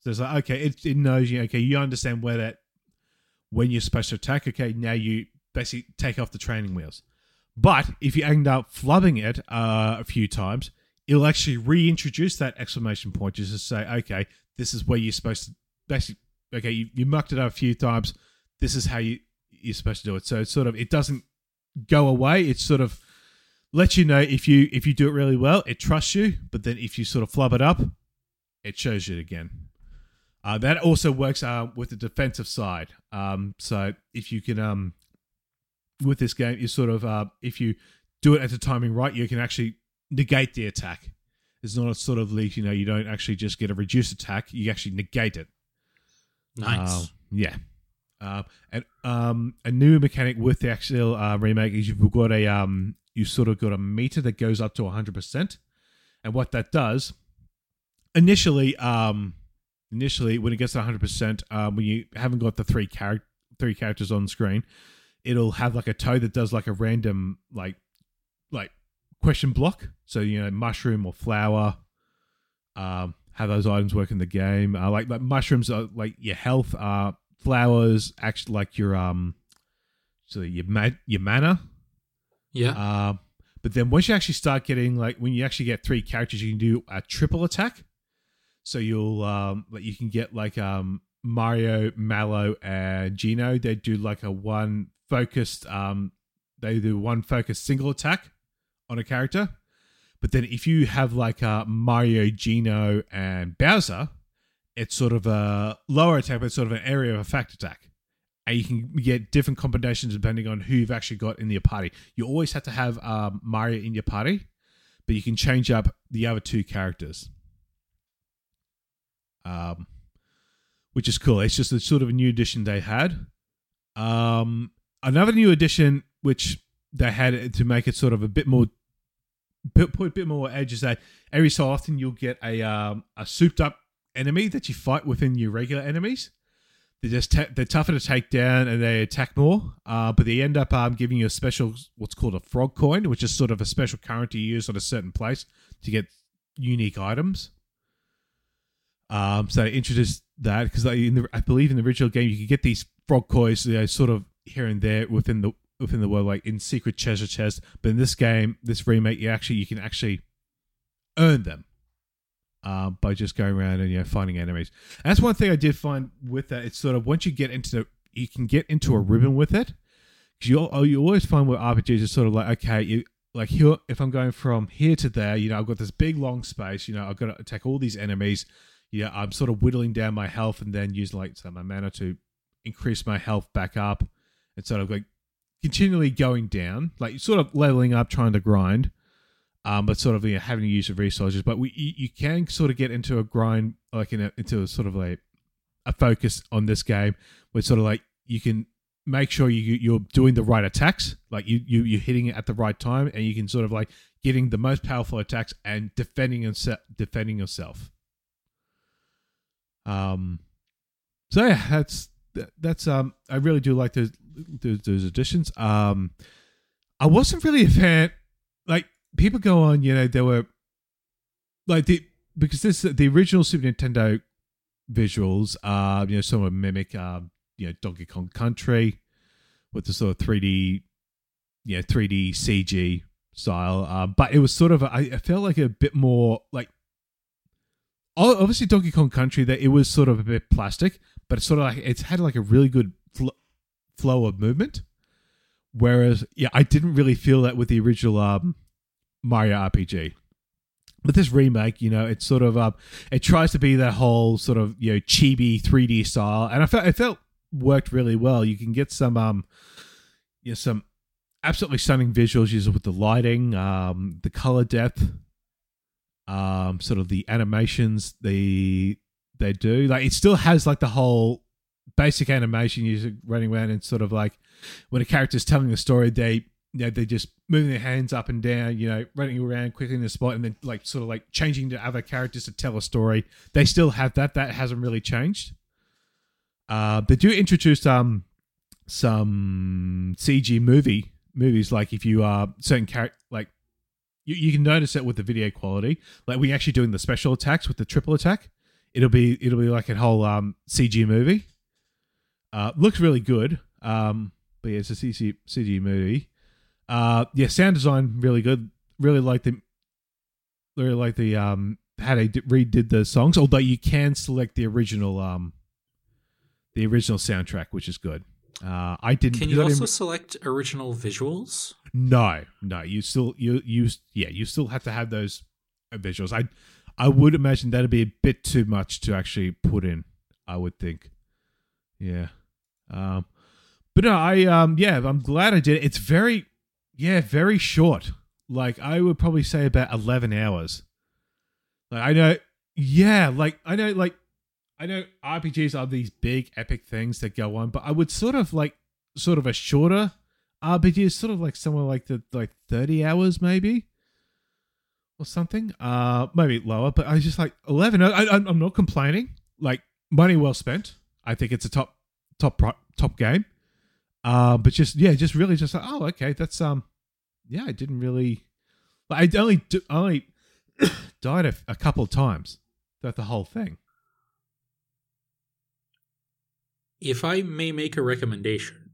So it's like okay, it, it knows you. Okay, you understand where that when you're supposed to attack. Okay, now you basically take off the training wheels. But if you end up flubbing it uh, a few times, it'll actually reintroduce that exclamation point just to say, okay, this is where you're supposed to basically okay, you, you mucked it up a few times. This is how you you're supposed to do it. So it's sort of it doesn't go away. It sort of lets you know if you if you do it really well, it trusts you. But then if you sort of flub it up, it shows you again. Uh, that also works uh, with the defensive side. Um, so if you can um, with this game, you sort of uh, if you do it at the timing right, you can actually negate the attack. It's not a sort of like you know you don't actually just get a reduced attack; you actually negate it. Nice. Uh, yeah. Uh, and um, a new mechanic with the actual uh, remake is you've got a um, you sort of got a meter that goes up to hundred percent, and what that does, initially, um, initially when it gets to hundred percent, um, when you haven't got the three char- three characters on screen, it'll have like a toe that does like a random like like question block. So you know, mushroom or flower, um, how those items work in the game. Uh, like, like mushrooms are like your health. Uh, flowers actually like your um, so your ma- your mana. yeah. Uh, but then once you actually start getting like when you actually get three characters, you can do a triple attack. So you'll um like you can get like um Mario, Mallow, and Geno. They do like a one focused um they do one focused single attack on a character. But then if you have like uh Mario, Geno, and Bowser, it's sort of a lower attack, but it's sort of an area of effect attack and you can get different combinations depending on who you've actually got in your party. You always have to have um, Mario in your party, but you can change up the other two characters, um, which is cool. It's just a sort of a new addition they had. Um, another new addition which they had to make it sort of a bit more put, put a bit more edge is that every so often you'll get a um, a souped up enemy that you fight within your regular enemies they're just ta- they're tougher to take down and they attack more. Uh, but they end up um, giving you a special what's called a frog coin, which is sort of a special currency you use on a certain place to get unique items. Um, so they introduced that because I believe in the original game you could get these frog coins, you know, sort of here and there within the within the world, like in secret treasure chests. But in this game, this remake, you actually you can actually earn them uh, by just going around and you know finding enemies. That's one thing I did find with that. It's sort of once you get into the, you can get into a rhythm with it. Because you al- you always find with RPGs it's sort of like okay, you like here if I'm going from here to there, you know I've got this big long space. You know I've got to attack all these enemies. Yeah, I'm sort of whittling down my health and then using like some my mana to increase my health back up. and sort of like continually going down, like sort of leveling up, trying to grind um, but sort of you know, having to use the resources. But we you, you can sort of get into a grind, like in a, into a sort of a a focus on this game, where sort of like you can make sure you you're doing the right attacks, like you you you're hitting it at the right time, and you can sort of like getting the most powerful attacks and defending yourself defending yourself. Um, so yeah, that's that's um I really do like those those, those additions. Um, I wasn't really a fan. People go on, you know, there were like the because this the original Super Nintendo visuals uh you know sort of mimic um you know Donkey Kong Country with the sort of 3D yeah 3D CG style. Um but it was sort of I, I felt like a bit more like obviously Donkey Kong Country that it was sort of a bit plastic but it's sort of like it's had like a really good fl- flow of movement. Whereas yeah I didn't really feel that with the original um Mario RPG but this remake, you know, it's sort of um, it tries to be that whole sort of you know chibi 3D style, and I felt it felt worked really well. You can get some um, you know, some absolutely stunning visuals with the lighting, um, the color depth, um, sort of the animations they they do. Like it still has like the whole basic animation using running around and sort of like when a character's telling the story, they you know, they're just moving their hands up and down, you know, running around quickly in the spot and then like sort of like changing to other characters to tell a story. They still have that. That hasn't really changed. Uh, they do introduce um some CG movie movies like if you are certain character like you, you can notice it with the video quality. Like we're actually doing the special attacks with the triple attack. It'll be it'll be like a whole um CG movie. Uh, looks really good. Um, but yeah, it's a CG CG movie. Uh, yeah, sound design really good. Really like the, really like the um how they redid the songs. Although you can select the original um, the original soundtrack, which is good. Uh, I didn't. Can you also select original visuals? No, no. You still you you yeah. You still have to have those visuals. I I would imagine that'd be a bit too much to actually put in. I would think. Yeah. Um, but no, I um yeah, I'm glad I did it. It's very yeah, very short. Like I would probably say about eleven hours. Like I know, yeah, like I know, like I know RPGs are these big epic things that go on, but I would sort of like sort of a shorter RPG, sort of like somewhere like the like thirty hours maybe or something. Uh, maybe lower, but I was just like eleven. I, I'm not complaining. Like money well spent. I think it's a top top top game. Uh, but just yeah, just really just like oh okay, that's um yeah, I didn't really. I only only died a, a couple of times throughout the whole thing. If I may make a recommendation,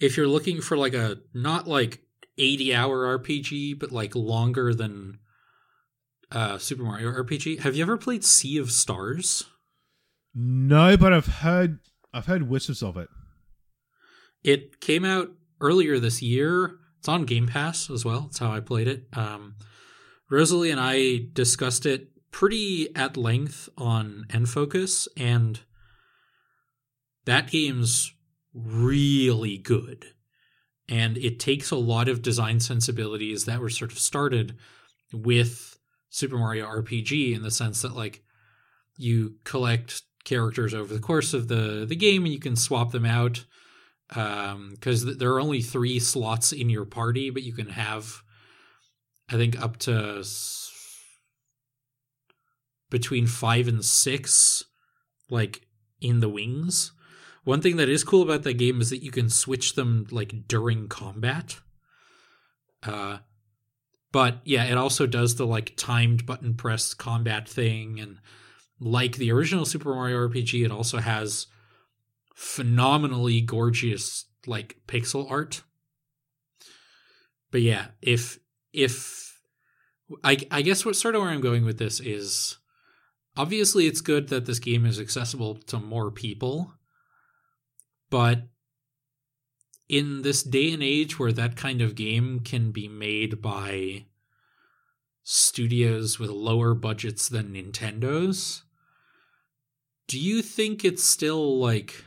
if you're looking for like a not like 80 hour RPG, but like longer than uh, Super Mario RPG, have you ever played Sea of Stars? No, but I've heard I've heard whispers of it. It came out earlier this year. It's on Game Pass as well. That's how I played it. Um, Rosalie and I discussed it pretty at length on N-Focus, and that game's really good. And it takes a lot of design sensibilities that were sort of started with Super Mario RPG in the sense that, like, you collect characters over the course of the, the game and you can swap them out because um, there are only three slots in your party, but you can have, I think, up to between five and six, like in the wings. One thing that is cool about that game is that you can switch them like during combat. Uh, but yeah, it also does the like timed button press combat thing, and like the original Super Mario RPG, it also has phenomenally gorgeous like pixel art. But yeah, if if I I guess what sort of where I'm going with this is obviously it's good that this game is accessible to more people, but in this day and age where that kind of game can be made by studios with lower budgets than Nintendo's, do you think it's still like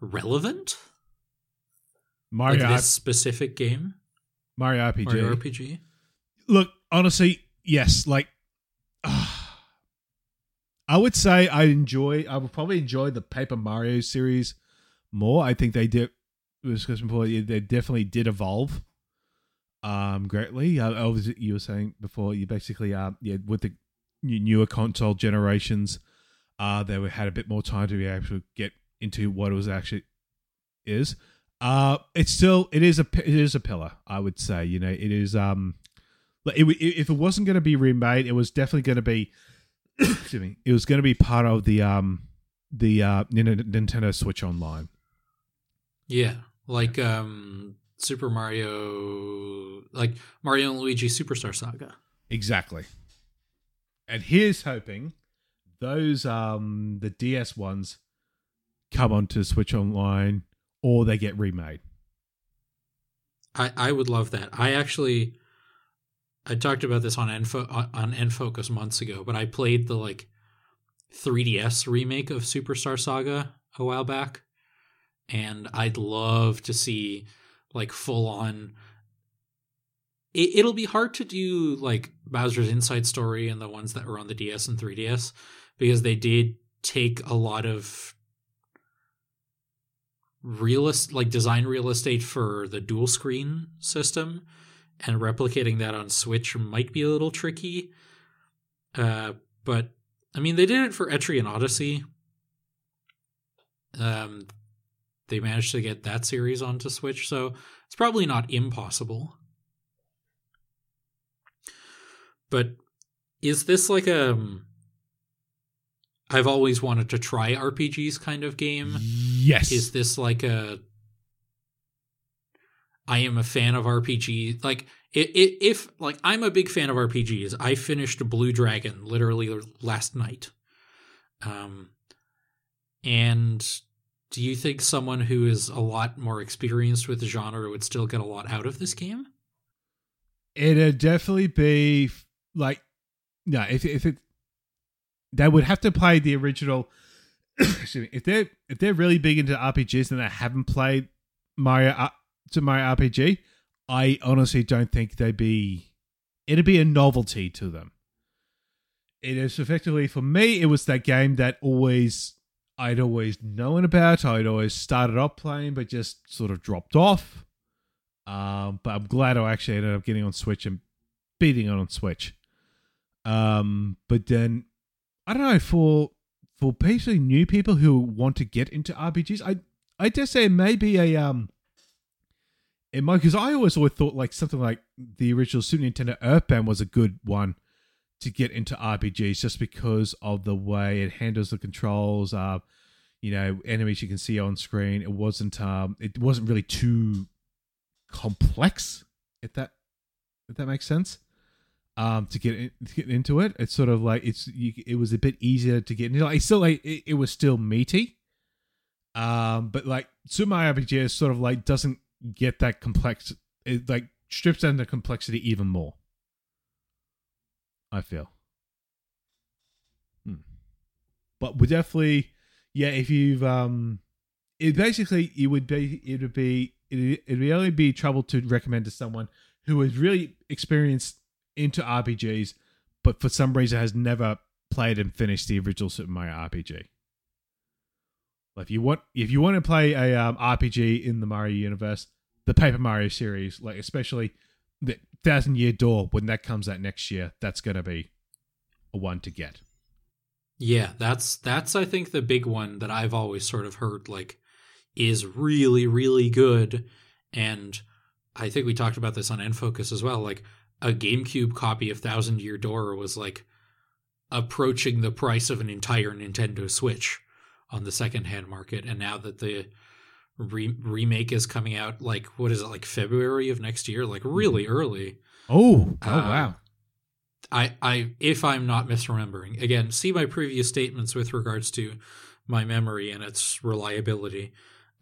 relevant? Mario like this specific game? Mario RPG. Mario RPG. Look, honestly, yes. Like, uh, I would say I enjoy. I would probably enjoy the Paper Mario series more. I think they did. Discussing before, they definitely did evolve um greatly. Uh, obviously, you were saying before, you basically uh yeah with the newer console generations, uh they had a bit more time to be able to get into what it was actually is. Uh, it's still it is a it is a pillar. I would say you know it is um, it, if it wasn't going to be remade, it was definitely going to be. excuse me. It was going to be part of the um the uh Nintendo Switch Online. Yeah, like um Super Mario, like Mario and Luigi Superstar Saga. Exactly. And here's hoping those um the DS ones come onto Switch Online or they get remade. I I would love that. I actually I talked about this on Enfo on N-Focus months ago, but I played the like 3DS remake of Superstar Saga a while back, and I'd love to see like full on. It, it'll be hard to do like Bowser's Inside Story and the ones that were on the DS and 3DS because they did take a lot of realist like design real estate for the dual screen system and replicating that on switch might be a little tricky uh, but i mean they did it for etrian odyssey. Um, they managed to get that series onto switch so it's probably not impossible. But is this like a um, I've always wanted to try RPGs kind of game. Yes. Is this like a I am a fan of RPG. Like it, it, if like I'm a big fan of RPGs. I finished Blue Dragon literally last night. Um and do you think someone who is a lot more experienced with the genre would still get a lot out of this game? It'd definitely be like no, if if it they would have to play the original. if they're if they're really big into RPGs and they haven't played Mario uh, to Mario RPG, I honestly don't think they'd be. It'd be a novelty to them. It is effectively for me. It was that game that always I'd always known about. I'd always started up playing, but just sort of dropped off. Um, but I'm glad I actually ended up getting on Switch and beating it on Switch. Um, but then I don't know for for basically new people who want to get into RPGs. I I dare say maybe a um. It might because I always always thought like something like the original Super Nintendo Earthbound was a good one to get into RPGs just because of the way it handles the controls. Uh, you know, enemies you can see on screen. It wasn't um, it wasn't really too complex. If that if that makes sense um, to get in, to get into it. It's sort of like it's you, it was a bit easier to get into. Like still like it, it was still meaty, um, but like Super RPG is sort of like doesn't get that complex. It like strips down the complexity even more. I feel. Hmm. But we definitely, yeah. If you've um, it basically it would be it would be it would only be trouble to recommend to someone who is really experienced into RPGs, but for some reason has never played and finished the original Super Mario RPG. Like if you want, if you want to play a um, RPG in the Mario universe, the Paper Mario series, like especially the Thousand Year Door, when that comes out next year, that's going to be a one to get. Yeah, that's that's I think the big one that I've always sort of heard like is really really good, and I think we talked about this on N-Focus as well. Like a GameCube copy of Thousand Year Door was like approaching the price of an entire Nintendo Switch on the secondhand market. And now that the re- remake is coming out, like what is it, like February of next year, like really mm-hmm. early. Oh, oh uh, wow. I, I, if I'm not misremembering, again, see my previous statements with regards to my memory and its reliability.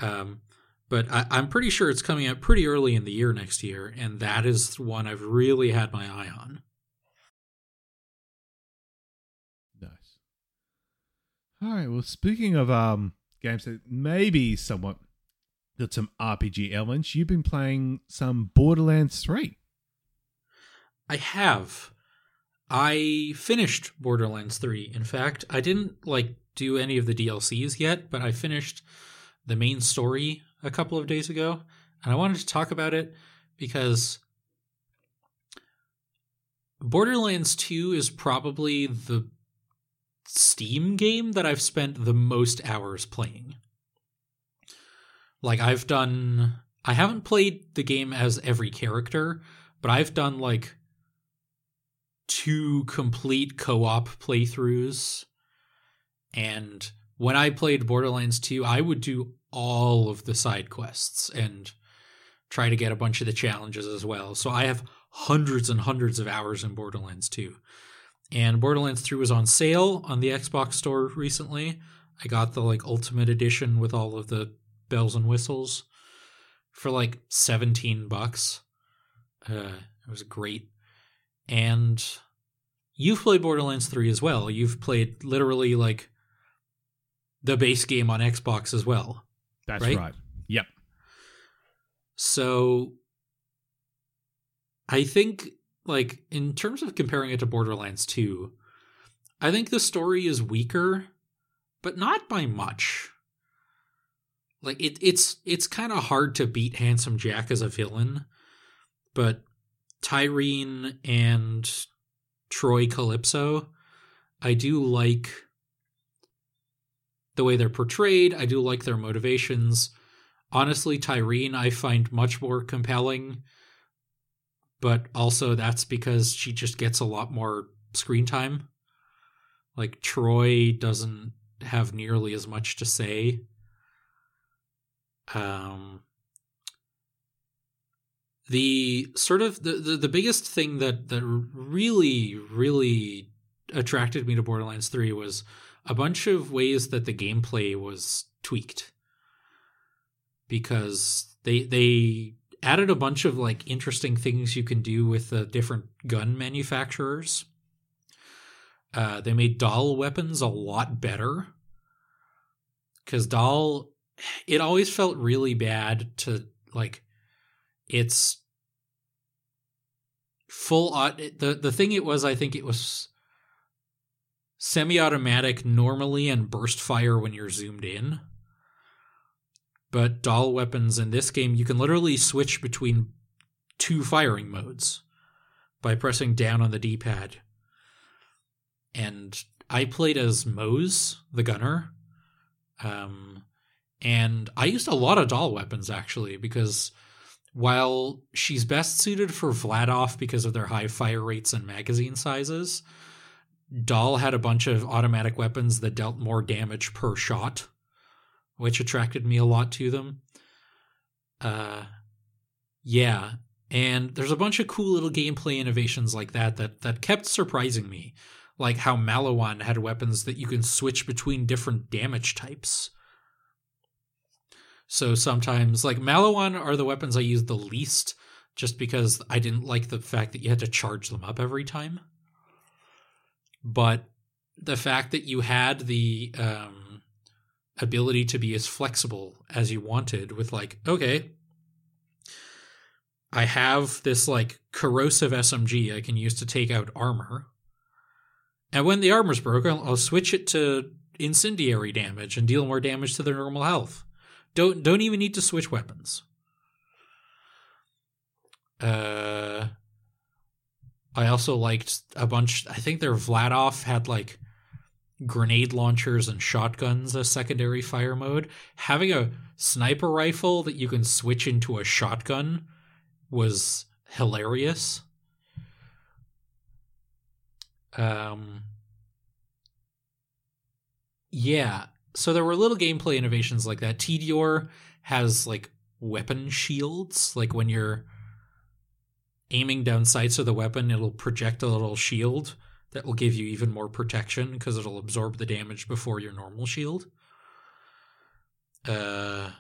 Um, but I, am pretty sure it's coming out pretty early in the year next year, and that is one I've really had my eye on. Nice. All right. Well, speaking of um games that maybe somewhat got some RPG elements, you've been playing some Borderlands Three. I have. I finished Borderlands 3. In fact, I didn't like do any of the DLCs yet, but I finished the main story a couple of days ago, and I wanted to talk about it because Borderlands 2 is probably the Steam game that I've spent the most hours playing. Like I've done I haven't played the game as every character, but I've done like two complete co-op playthroughs. And when I played Borderlands 2, I would do all of the side quests and try to get a bunch of the challenges as well. So I have hundreds and hundreds of hours in Borderlands 2. And Borderlands 3 was on sale on the Xbox store recently. I got the like ultimate edition with all of the bells and whistles for like 17 bucks. Uh, it was great. And you've played Borderlands 3 as well. You've played literally like the base game on Xbox as well. That's right. right. Yep. So I think like in terms of comparing it to Borderlands 2, I think the story is weaker, but not by much. Like it it's it's kind of hard to beat Handsome Jack as a villain, but Tyreen and Troy Calypso, I do like the way they're portrayed. I do like their motivations. Honestly, Tyreen I find much more compelling, but also that's because she just gets a lot more screen time. Like Troy doesn't have nearly as much to say. Um the sort of the, the, the biggest thing that that really really attracted me to Borderlands 3 was a bunch of ways that the gameplay was tweaked because they they added a bunch of like interesting things you can do with the different gun manufacturers. Uh, they made Dahl weapons a lot better because Dahl, it always felt really bad to like it's full the the thing it was i think it was semi-automatic normally and burst fire when you're zoomed in. But Dahl weapons in this game you can literally switch between two firing modes by pressing down on the d-pad. And i played as Moze the gunner um and i used a lot of Dahl weapons actually because while she's best suited for Vladof because of their high fire rates and magazine sizes, Dahl had a bunch of automatic weapons that dealt more damage per shot, which attracted me a lot to them. Uh, yeah, and there's a bunch of cool little gameplay innovations like that that that kept surprising me, like how Maliwan had weapons that you can switch between different damage types. So sometimes, like Maliwan are the weapons I use the least, just because I didn't like the fact that you had to charge them up every time. But the fact that you had the um, ability to be as flexible as you wanted, with like, okay, I have this like corrosive SMG I can use to take out armor. And when the armor's broken, I'll switch it to incendiary damage and deal more damage to their normal health. Don't don't even need to switch weapons. Uh I also liked a bunch I think their Vladof had like grenade launchers and shotguns as secondary fire mode. Having a sniper rifle that you can switch into a shotgun was hilarious. Um yeah, so there were little gameplay innovations like that. Tediore has like weapon shields, like when you're aiming down sights of the weapon, it'll project a little shield that will give you even more protection because it'll absorb the damage before your normal shield. Uh,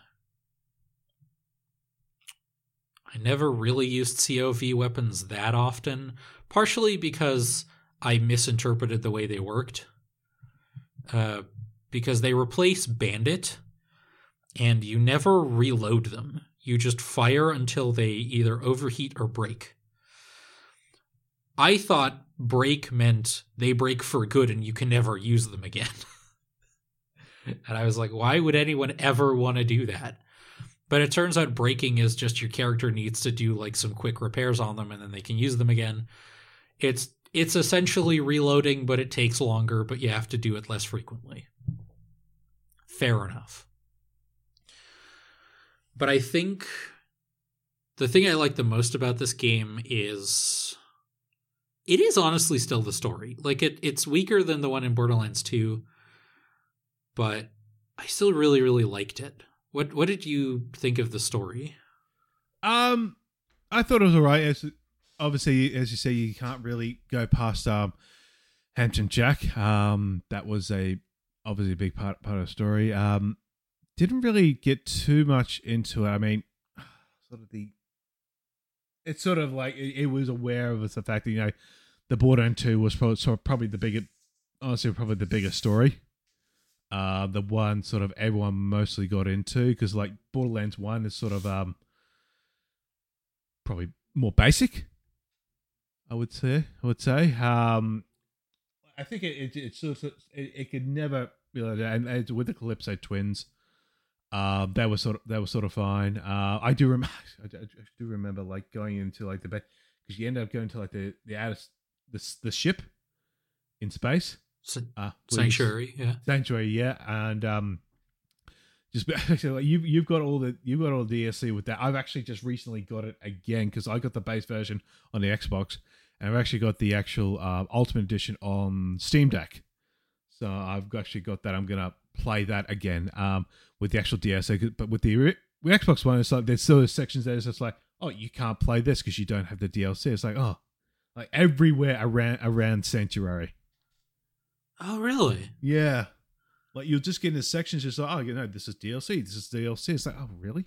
I never really used COV weapons that often, partially because I misinterpreted the way they worked. Uh, because they replace Bandit and you never reload them. You just fire until they either overheat or break. I thought break meant they break for good and you can never use them again. and I was like, why would anyone ever want to do that? But it turns out breaking is just your character needs to do like some quick repairs on them and then they can use them again. It's it's essentially reloading, but it takes longer, but you have to do it less frequently. Fair enough. But I think the thing I like the most about this game is it is honestly still the story. Like it it's weaker than the one in Borderlands 2, but I still really really liked it. What what did you think of the story? Um, I thought it was alright. As obviously, as you say, you can't really go past um, Handsome Jack. Um, that was a obviously a big part part of the story. Um, didn't really get too much into it. I mean, sort of the. It's sort of like it, it was aware of the fact that you know, the Borderlands Two was probably, sort of probably the biggest, honestly, probably the biggest story. Uh, the one sort of everyone mostly got into because like Borderlands One is sort of um, probably more basic. I would say. I would say. Um, I think it it, it sort of it, it could never you know, and, and with the Calypso twins, um, that was sort of that was sort of fine. Uh, I do remember I do remember like going into like the because you end up going to like the the outer the the ship in space. Uh, Sanctuary, yeah. Sanctuary, yeah, and um, just like you you've got all the you've got all the DLC with that. I've actually just recently got it again because I got the base version on the Xbox, and I've actually got the actual uh, Ultimate Edition on Steam Deck. So I've actually got that. I'm gonna play that again um, with the actual DLC. But with the with Xbox One, it's like there's still sections there. It's just like, oh, you can't play this because you don't have the DLC. It's like, oh, like everywhere around around Sanctuary. Oh, really? Yeah. Like you'll just get into sections just like, oh, you know, this is DLC. This is DLC. It's like, oh, really?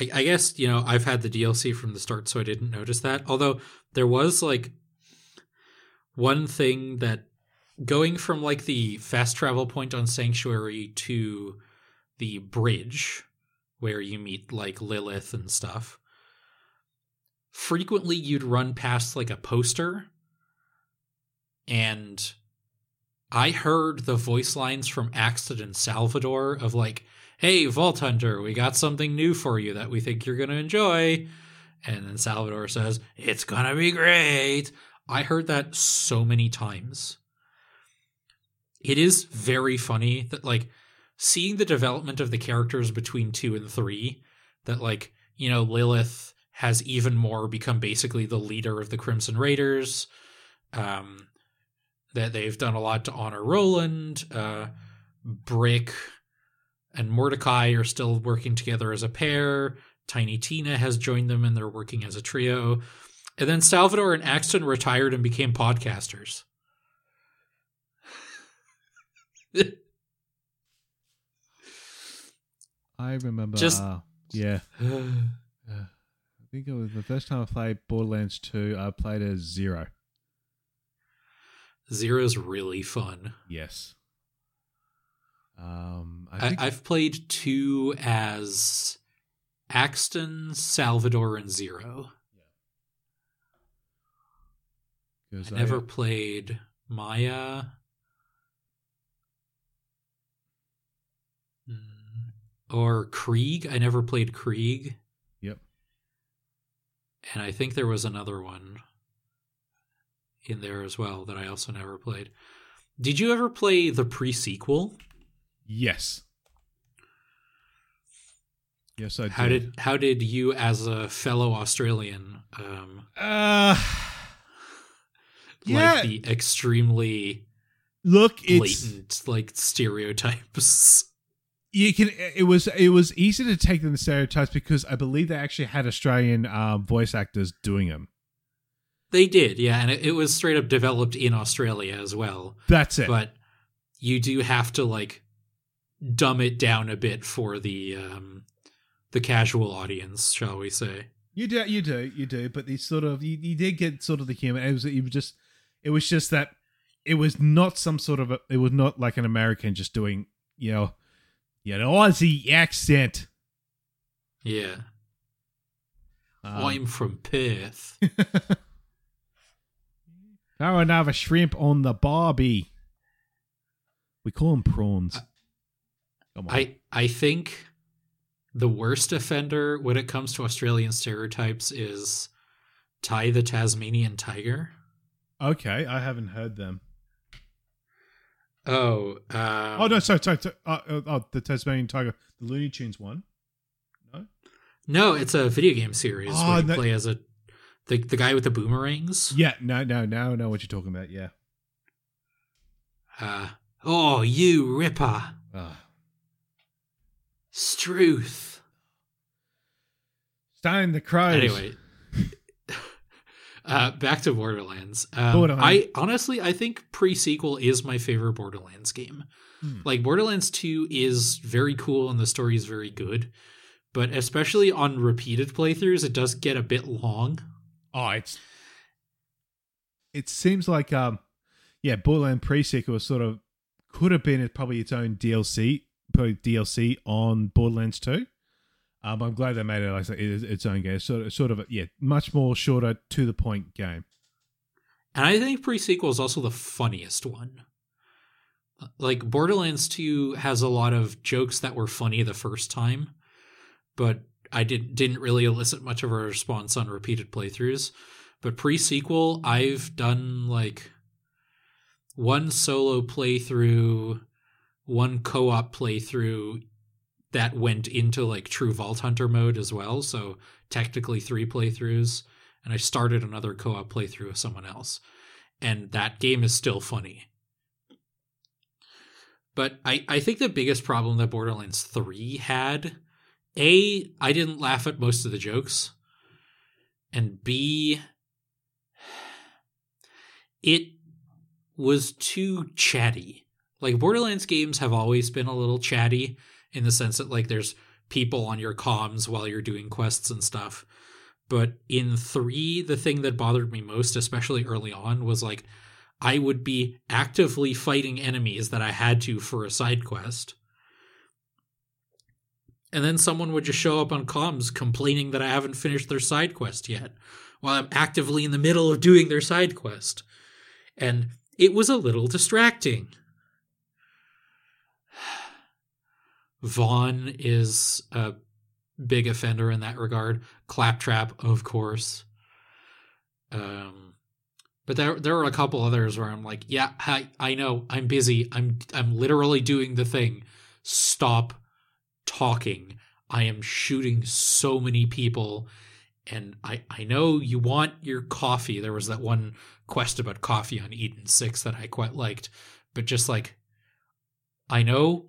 I, I guess you know I've had the DLC from the start, so I didn't notice that. Although there was like one thing that going from like the fast travel point on Sanctuary to the bridge where you meet like Lilith and stuff. Frequently, you'd run past like a poster and I heard the voice lines from Axton Salvador of like, "Hey, Vault Hunter, we got something new for you that we think you're gonna enjoy," and then Salvador says, "It's gonna be great." I heard that so many times. It is very funny that like seeing the development of the characters between two and three. That like you know Lilith has even more become basically the leader of the Crimson Raiders. Um, that they've done a lot to honor Roland. Uh, Brick and Mordecai are still working together as a pair. Tiny Tina has joined them and they're working as a trio. And then Salvador and Axton retired and became podcasters. I remember. Just uh, yeah. I think it was the first time I played Borderlands 2. I played as Zero. Zero's really fun. Yes. Um, I have played two as Axton, Salvador, and Zero. Yeah. I never I, played Maya. Mm, or Krieg. I never played Krieg. And I think there was another one in there as well that I also never played. Did you ever play the pre sequel? Yes. Yes, I did. How did how did you, as a fellow Australian, um, uh, yeah. like the extremely look blatant it's, like stereotypes? You can. It was it was easy to take them the stereotypes because I believe they actually had Australian uh, voice actors doing them. They did, yeah, and it, it was straight up developed in Australia as well. That's it. But you do have to like dumb it down a bit for the um the casual audience, shall we say? You do, you do, you do. But the sort of you, you did get sort of the humor. It was, it was just, it was just that it was not some sort of, a, it was not like an American just doing, you know, you know, Aussie accent. Yeah. Um, I'm from Perth. Throw another shrimp on the barbie. We call them prawns. I I think the worst offender when it comes to Australian stereotypes is Ty the Tasmanian tiger. okay, I haven't heard them. Oh, um, oh no, sorry, sorry. sorry. Uh, uh, oh, the Tasmanian tiger, the Looney Tunes one. No. no, it's a video game series Oh, where you no- play as a the the guy with the boomerangs. Yeah, no, no, no, I know what you're talking about. Yeah. Uh, oh, you ripper, Ah. Struth. Stone the crows. Anyway, uh, back to Borderlands. Um, Borderlands. I honestly, I think pre-sequel is my favorite Borderlands game. Hmm. Like Borderlands Two is very cool and the story is very good, but especially on repeated playthroughs, it does get a bit long. Oh, it's. It seems like um, yeah, Borderland pre-sequel sort of could have been probably its own DLC, probably DLC on Borderlands Two. Um, I'm glad they made it like its own game. Sort of, sort of, yeah, much more shorter, to the point game. And I think pre-sequel is also the funniest one. Like Borderlands 2 has a lot of jokes that were funny the first time, but I did didn't really elicit much of a response on repeated playthroughs. But pre-sequel, I've done like one solo playthrough, one co-op playthrough that went into like true Vault Hunter mode as well, so technically three playthroughs and I started another co-op playthrough with someone else. And that game is still funny. But I, I think the biggest problem that Borderlands 3 had, A, I didn't laugh at most of the jokes. And B, it was too chatty. Like Borderlands games have always been a little chatty in the sense that like there's people on your comms while you're doing quests and stuff. But in three, the thing that bothered me most, especially early on, was like I would be actively fighting enemies that I had to for a side quest. And then someone would just show up on comms complaining that I haven't finished their side quest yet, while I'm actively in the middle of doing their side quest. And it was a little distracting. Vaughn is a big offender in that regard. Claptrap, of course. Um, but there there were a couple others where I'm like, yeah, I I know, I'm busy. I'm I'm literally doing the thing. Stop talking. I am shooting so many people, and I I know you want your coffee. There was that one quest about coffee on Eden Six that I quite liked, but just like, I know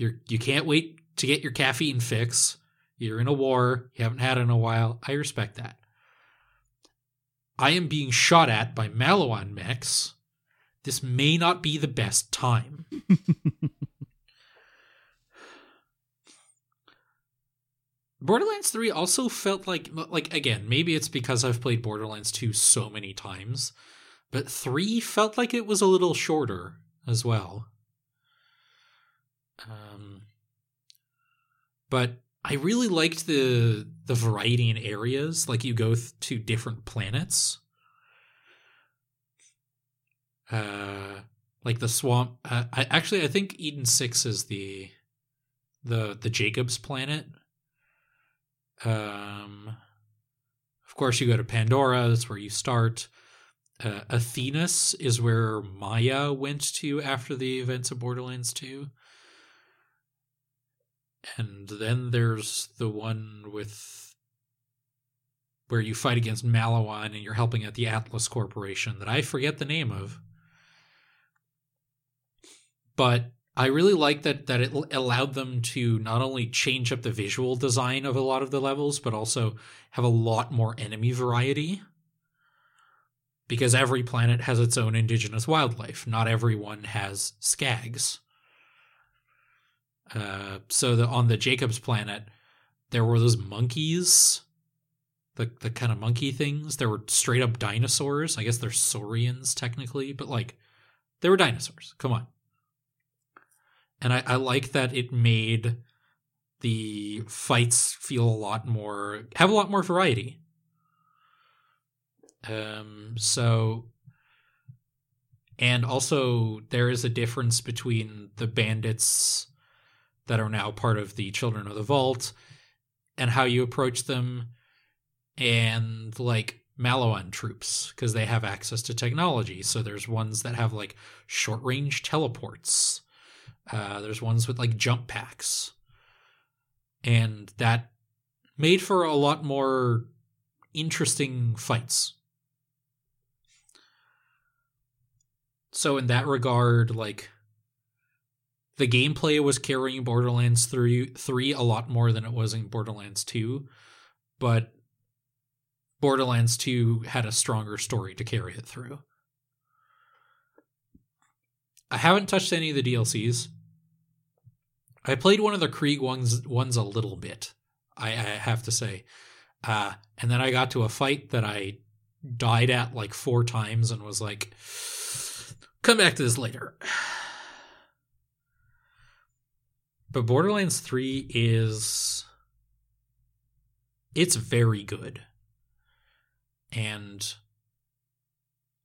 you're you can't wait to get your caffeine fix. You're in a war. You haven't had it in a while. I respect that. I am being shot at by Maliwan mechs. This may not be the best time. Borderlands 3 also felt like like again, maybe it's because I've played Borderlands 2 so many times, but 3 felt like it was a little shorter as well. Um but I really liked the the variety in areas. Like you go th- to different planets. Uh, like the swamp. Uh, I actually I think Eden Six is the the the Jacobs planet. Um, of course, you go to Pandora. That's where you start. Uh, Athenas is where Maya went to after the events of Borderlands Two. And then there's the one with where you fight against Maliwan and you're helping at the Atlas Corporation that I forget the name of. But I really like that that it allowed them to not only change up the visual design of a lot of the levels, but also have a lot more enemy variety. Because every planet has its own indigenous wildlife. Not everyone has skags. Uh, so the, on the Jacobs planet, there were those monkeys, the the kind of monkey things. There were straight up dinosaurs. I guess they're saurians technically, but like they were dinosaurs. Come on. And I, I like that it made the fights feel a lot more have a lot more variety. Um so and also there is a difference between the bandits that are now part of the Children of the Vault and how you approach them and like Maliwan troops because they have access to technology. So there's ones that have like short range teleports. Uh, there's ones with like jump packs. And that made for a lot more interesting fights. So in that regard, like the gameplay was carrying Borderlands 3, 3 a lot more than it was in Borderlands 2, but Borderlands 2 had a stronger story to carry it through. I haven't touched any of the DLCs. I played one of the Krieg ones ones a little bit, I, I have to say. Uh, and then I got to a fight that I died at like four times and was like, come back to this later. But Borderlands 3 is. It's very good. And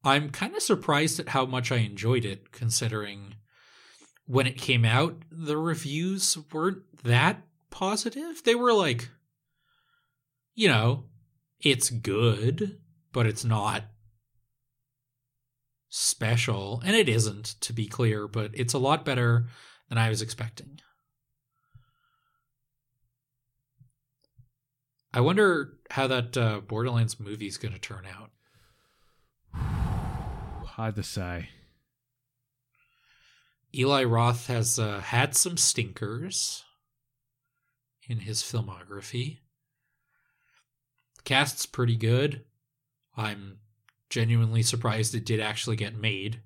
I'm kind of surprised at how much I enjoyed it, considering when it came out, the reviews weren't that positive. They were like, you know, it's good, but it's not special. And it isn't, to be clear, but it's a lot better than I was expecting. I wonder how that uh, Borderlands movie is going to turn out. Hard to say. Eli Roth has uh, had some stinkers in his filmography. The cast's pretty good. I'm genuinely surprised it did actually get made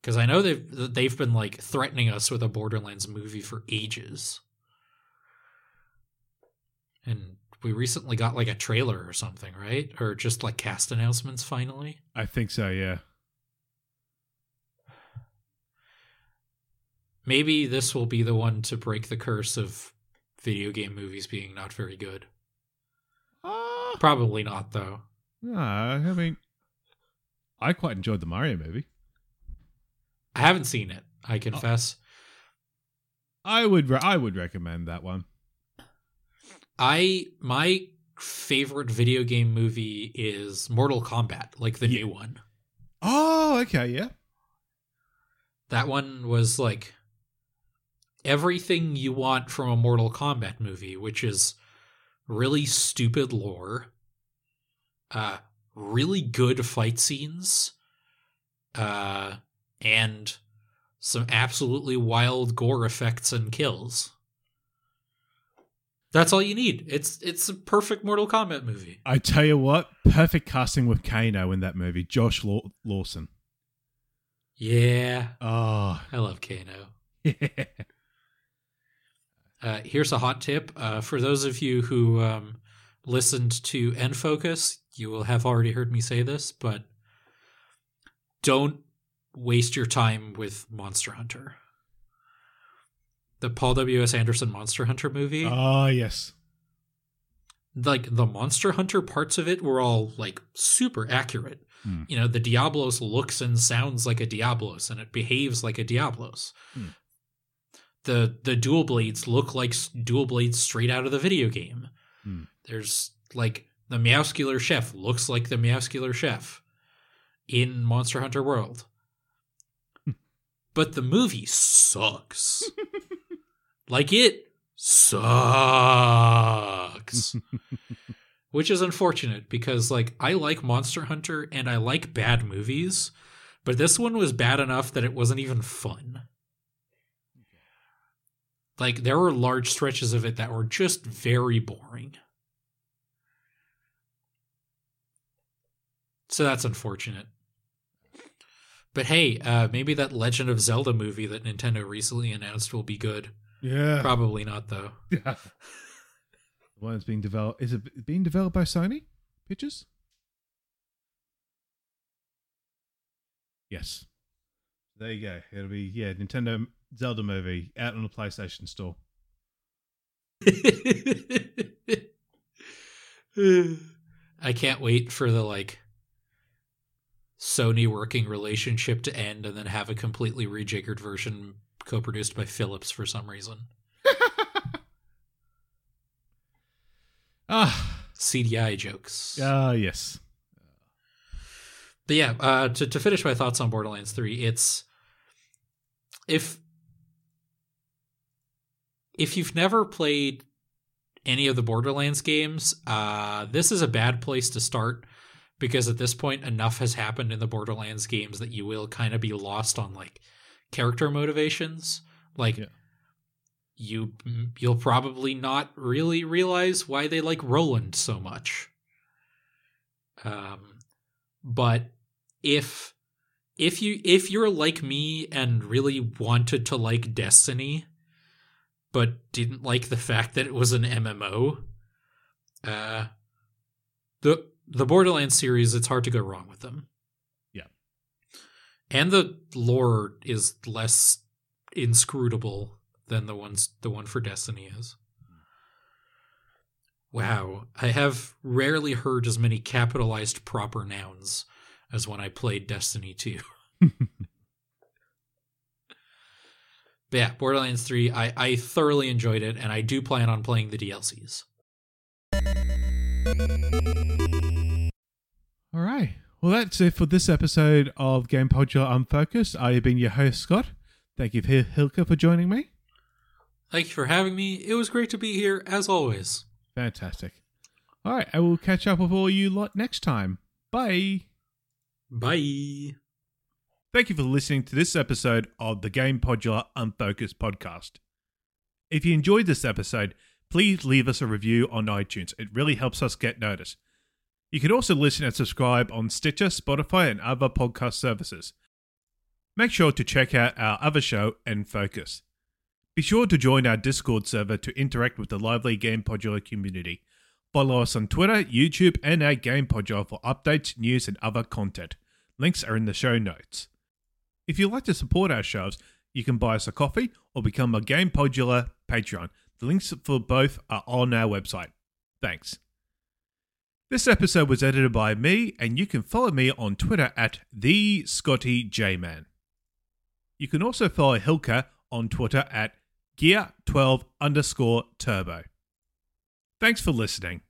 because I know they've they've been like threatening us with a Borderlands movie for ages. And we recently got like a trailer or something, right? Or just like cast announcements finally. I think so, yeah. Maybe this will be the one to break the curse of video game movies being not very good. Uh, Probably not, though. no, I mean, I quite enjoyed the Mario movie. I haven't seen it, I confess. I would, re- I would recommend that one. I my favorite video game movie is Mortal Kombat, like the Yeah. new one. Oh, okay, yeah. That one was like everything you want from a Mortal Kombat movie, which is really stupid lore, uh, really good fight scenes, uh, and some absolutely wild gore effects and kills. That's all you need. It's it's a perfect Mortal Kombat movie. I tell you what, perfect casting with Kano in that movie, Josh Law- Lawson. Yeah, Oh, I love Kano. yeah. Uh, here's a hot tip uh, for those of you who um, listened to N Focus. You will have already heard me say this, but don't waste your time with Monster Hunter. The Paul W. S. Anderson Monster Hunter movie, Oh, yes. like the Monster Hunter parts of it were all like super accurate. Hmm. You know, the Diablos looks and sounds like a Diablos, and it behaves like a Diablos. Hmm. The the dual blades look like dual blades straight out of the video game. Hmm. There's like the Meowscular Chef looks like the Meowscular Chef in Monster Hunter World. but the movie sucks. like it sucks. Which is unfortunate because like I like Monster Hunter and I like bad movies, but this one was bad enough that it wasn't even fun. Like there were large stretches of it that were just very boring. So that's unfortunate. But hey, uh, maybe that Legend of Zelda movie that Nintendo recently announced will be good. Yeah. Probably not, though. the one that's being developed. Is it being developed by Sony Pictures? Yes. There you go. It'll be, yeah, Nintendo Zelda movie out on the PlayStation Store. I can't wait for the like Sony working relationship to end and then have a completely rejiggered version co-produced by Philips for some reason. Ah, CDI jokes. ah, yes. But yeah, uh, to to finish my thoughts on Borderlands Three, it's if if you've never played any of the Borderlands games, uh, this is a bad place to start because at this point, enough has happened in the Borderlands games that you will kind of be lost on like character motivations. Like Yeah. you, you'll probably not really realize why they like Roland so much. Um, but if if you if you're like me and really wanted to like Destiny, but didn't like the fact that it was an MMO, uh, the the Borderlands series, it's hard to go wrong with them. And the lore is less inscrutable than the ones the one for Destiny is. Wow, I have rarely heard as many capitalized proper nouns as when I played Destiny 2. But yeah, Borderlands 3, I, I thoroughly enjoyed it, and I do plan on playing the DLCs. All right. Well, that's it for this episode of Gamepodular Unfocused. I have been your host, Scott. Thank you, Hil- Hylke, for joining me. Thank you for having me. It was great to be here, as always. Fantastic. All right. I will catch up with all you lot next time. Bye. Bye. Thank you for listening to this episode of the Gamepodular Unfocused podcast. If you enjoyed this episode, please leave us a review on iTunes. It really helps us get noticed. You can also listen and subscribe on Stitcher, Spotify, and other podcast services. Make sure to check out our other show, N Focus. Be sure to join our Discord server to interact with the lively Gamepodular community. Follow us on Twitter, YouTube, and at Gamepodular for updates, news, and other content. Links are in the show notes. If you'd like to support our shows, you can buy us a coffee or become a Gamepodular Patreon. The links for both are on our website. Thanks. This episode was edited by me, and you can follow me on Twitter at the Scotty J Man. You can also follow Hylke on Twitter at Gear12 underscore Turbo. Thanks for listening.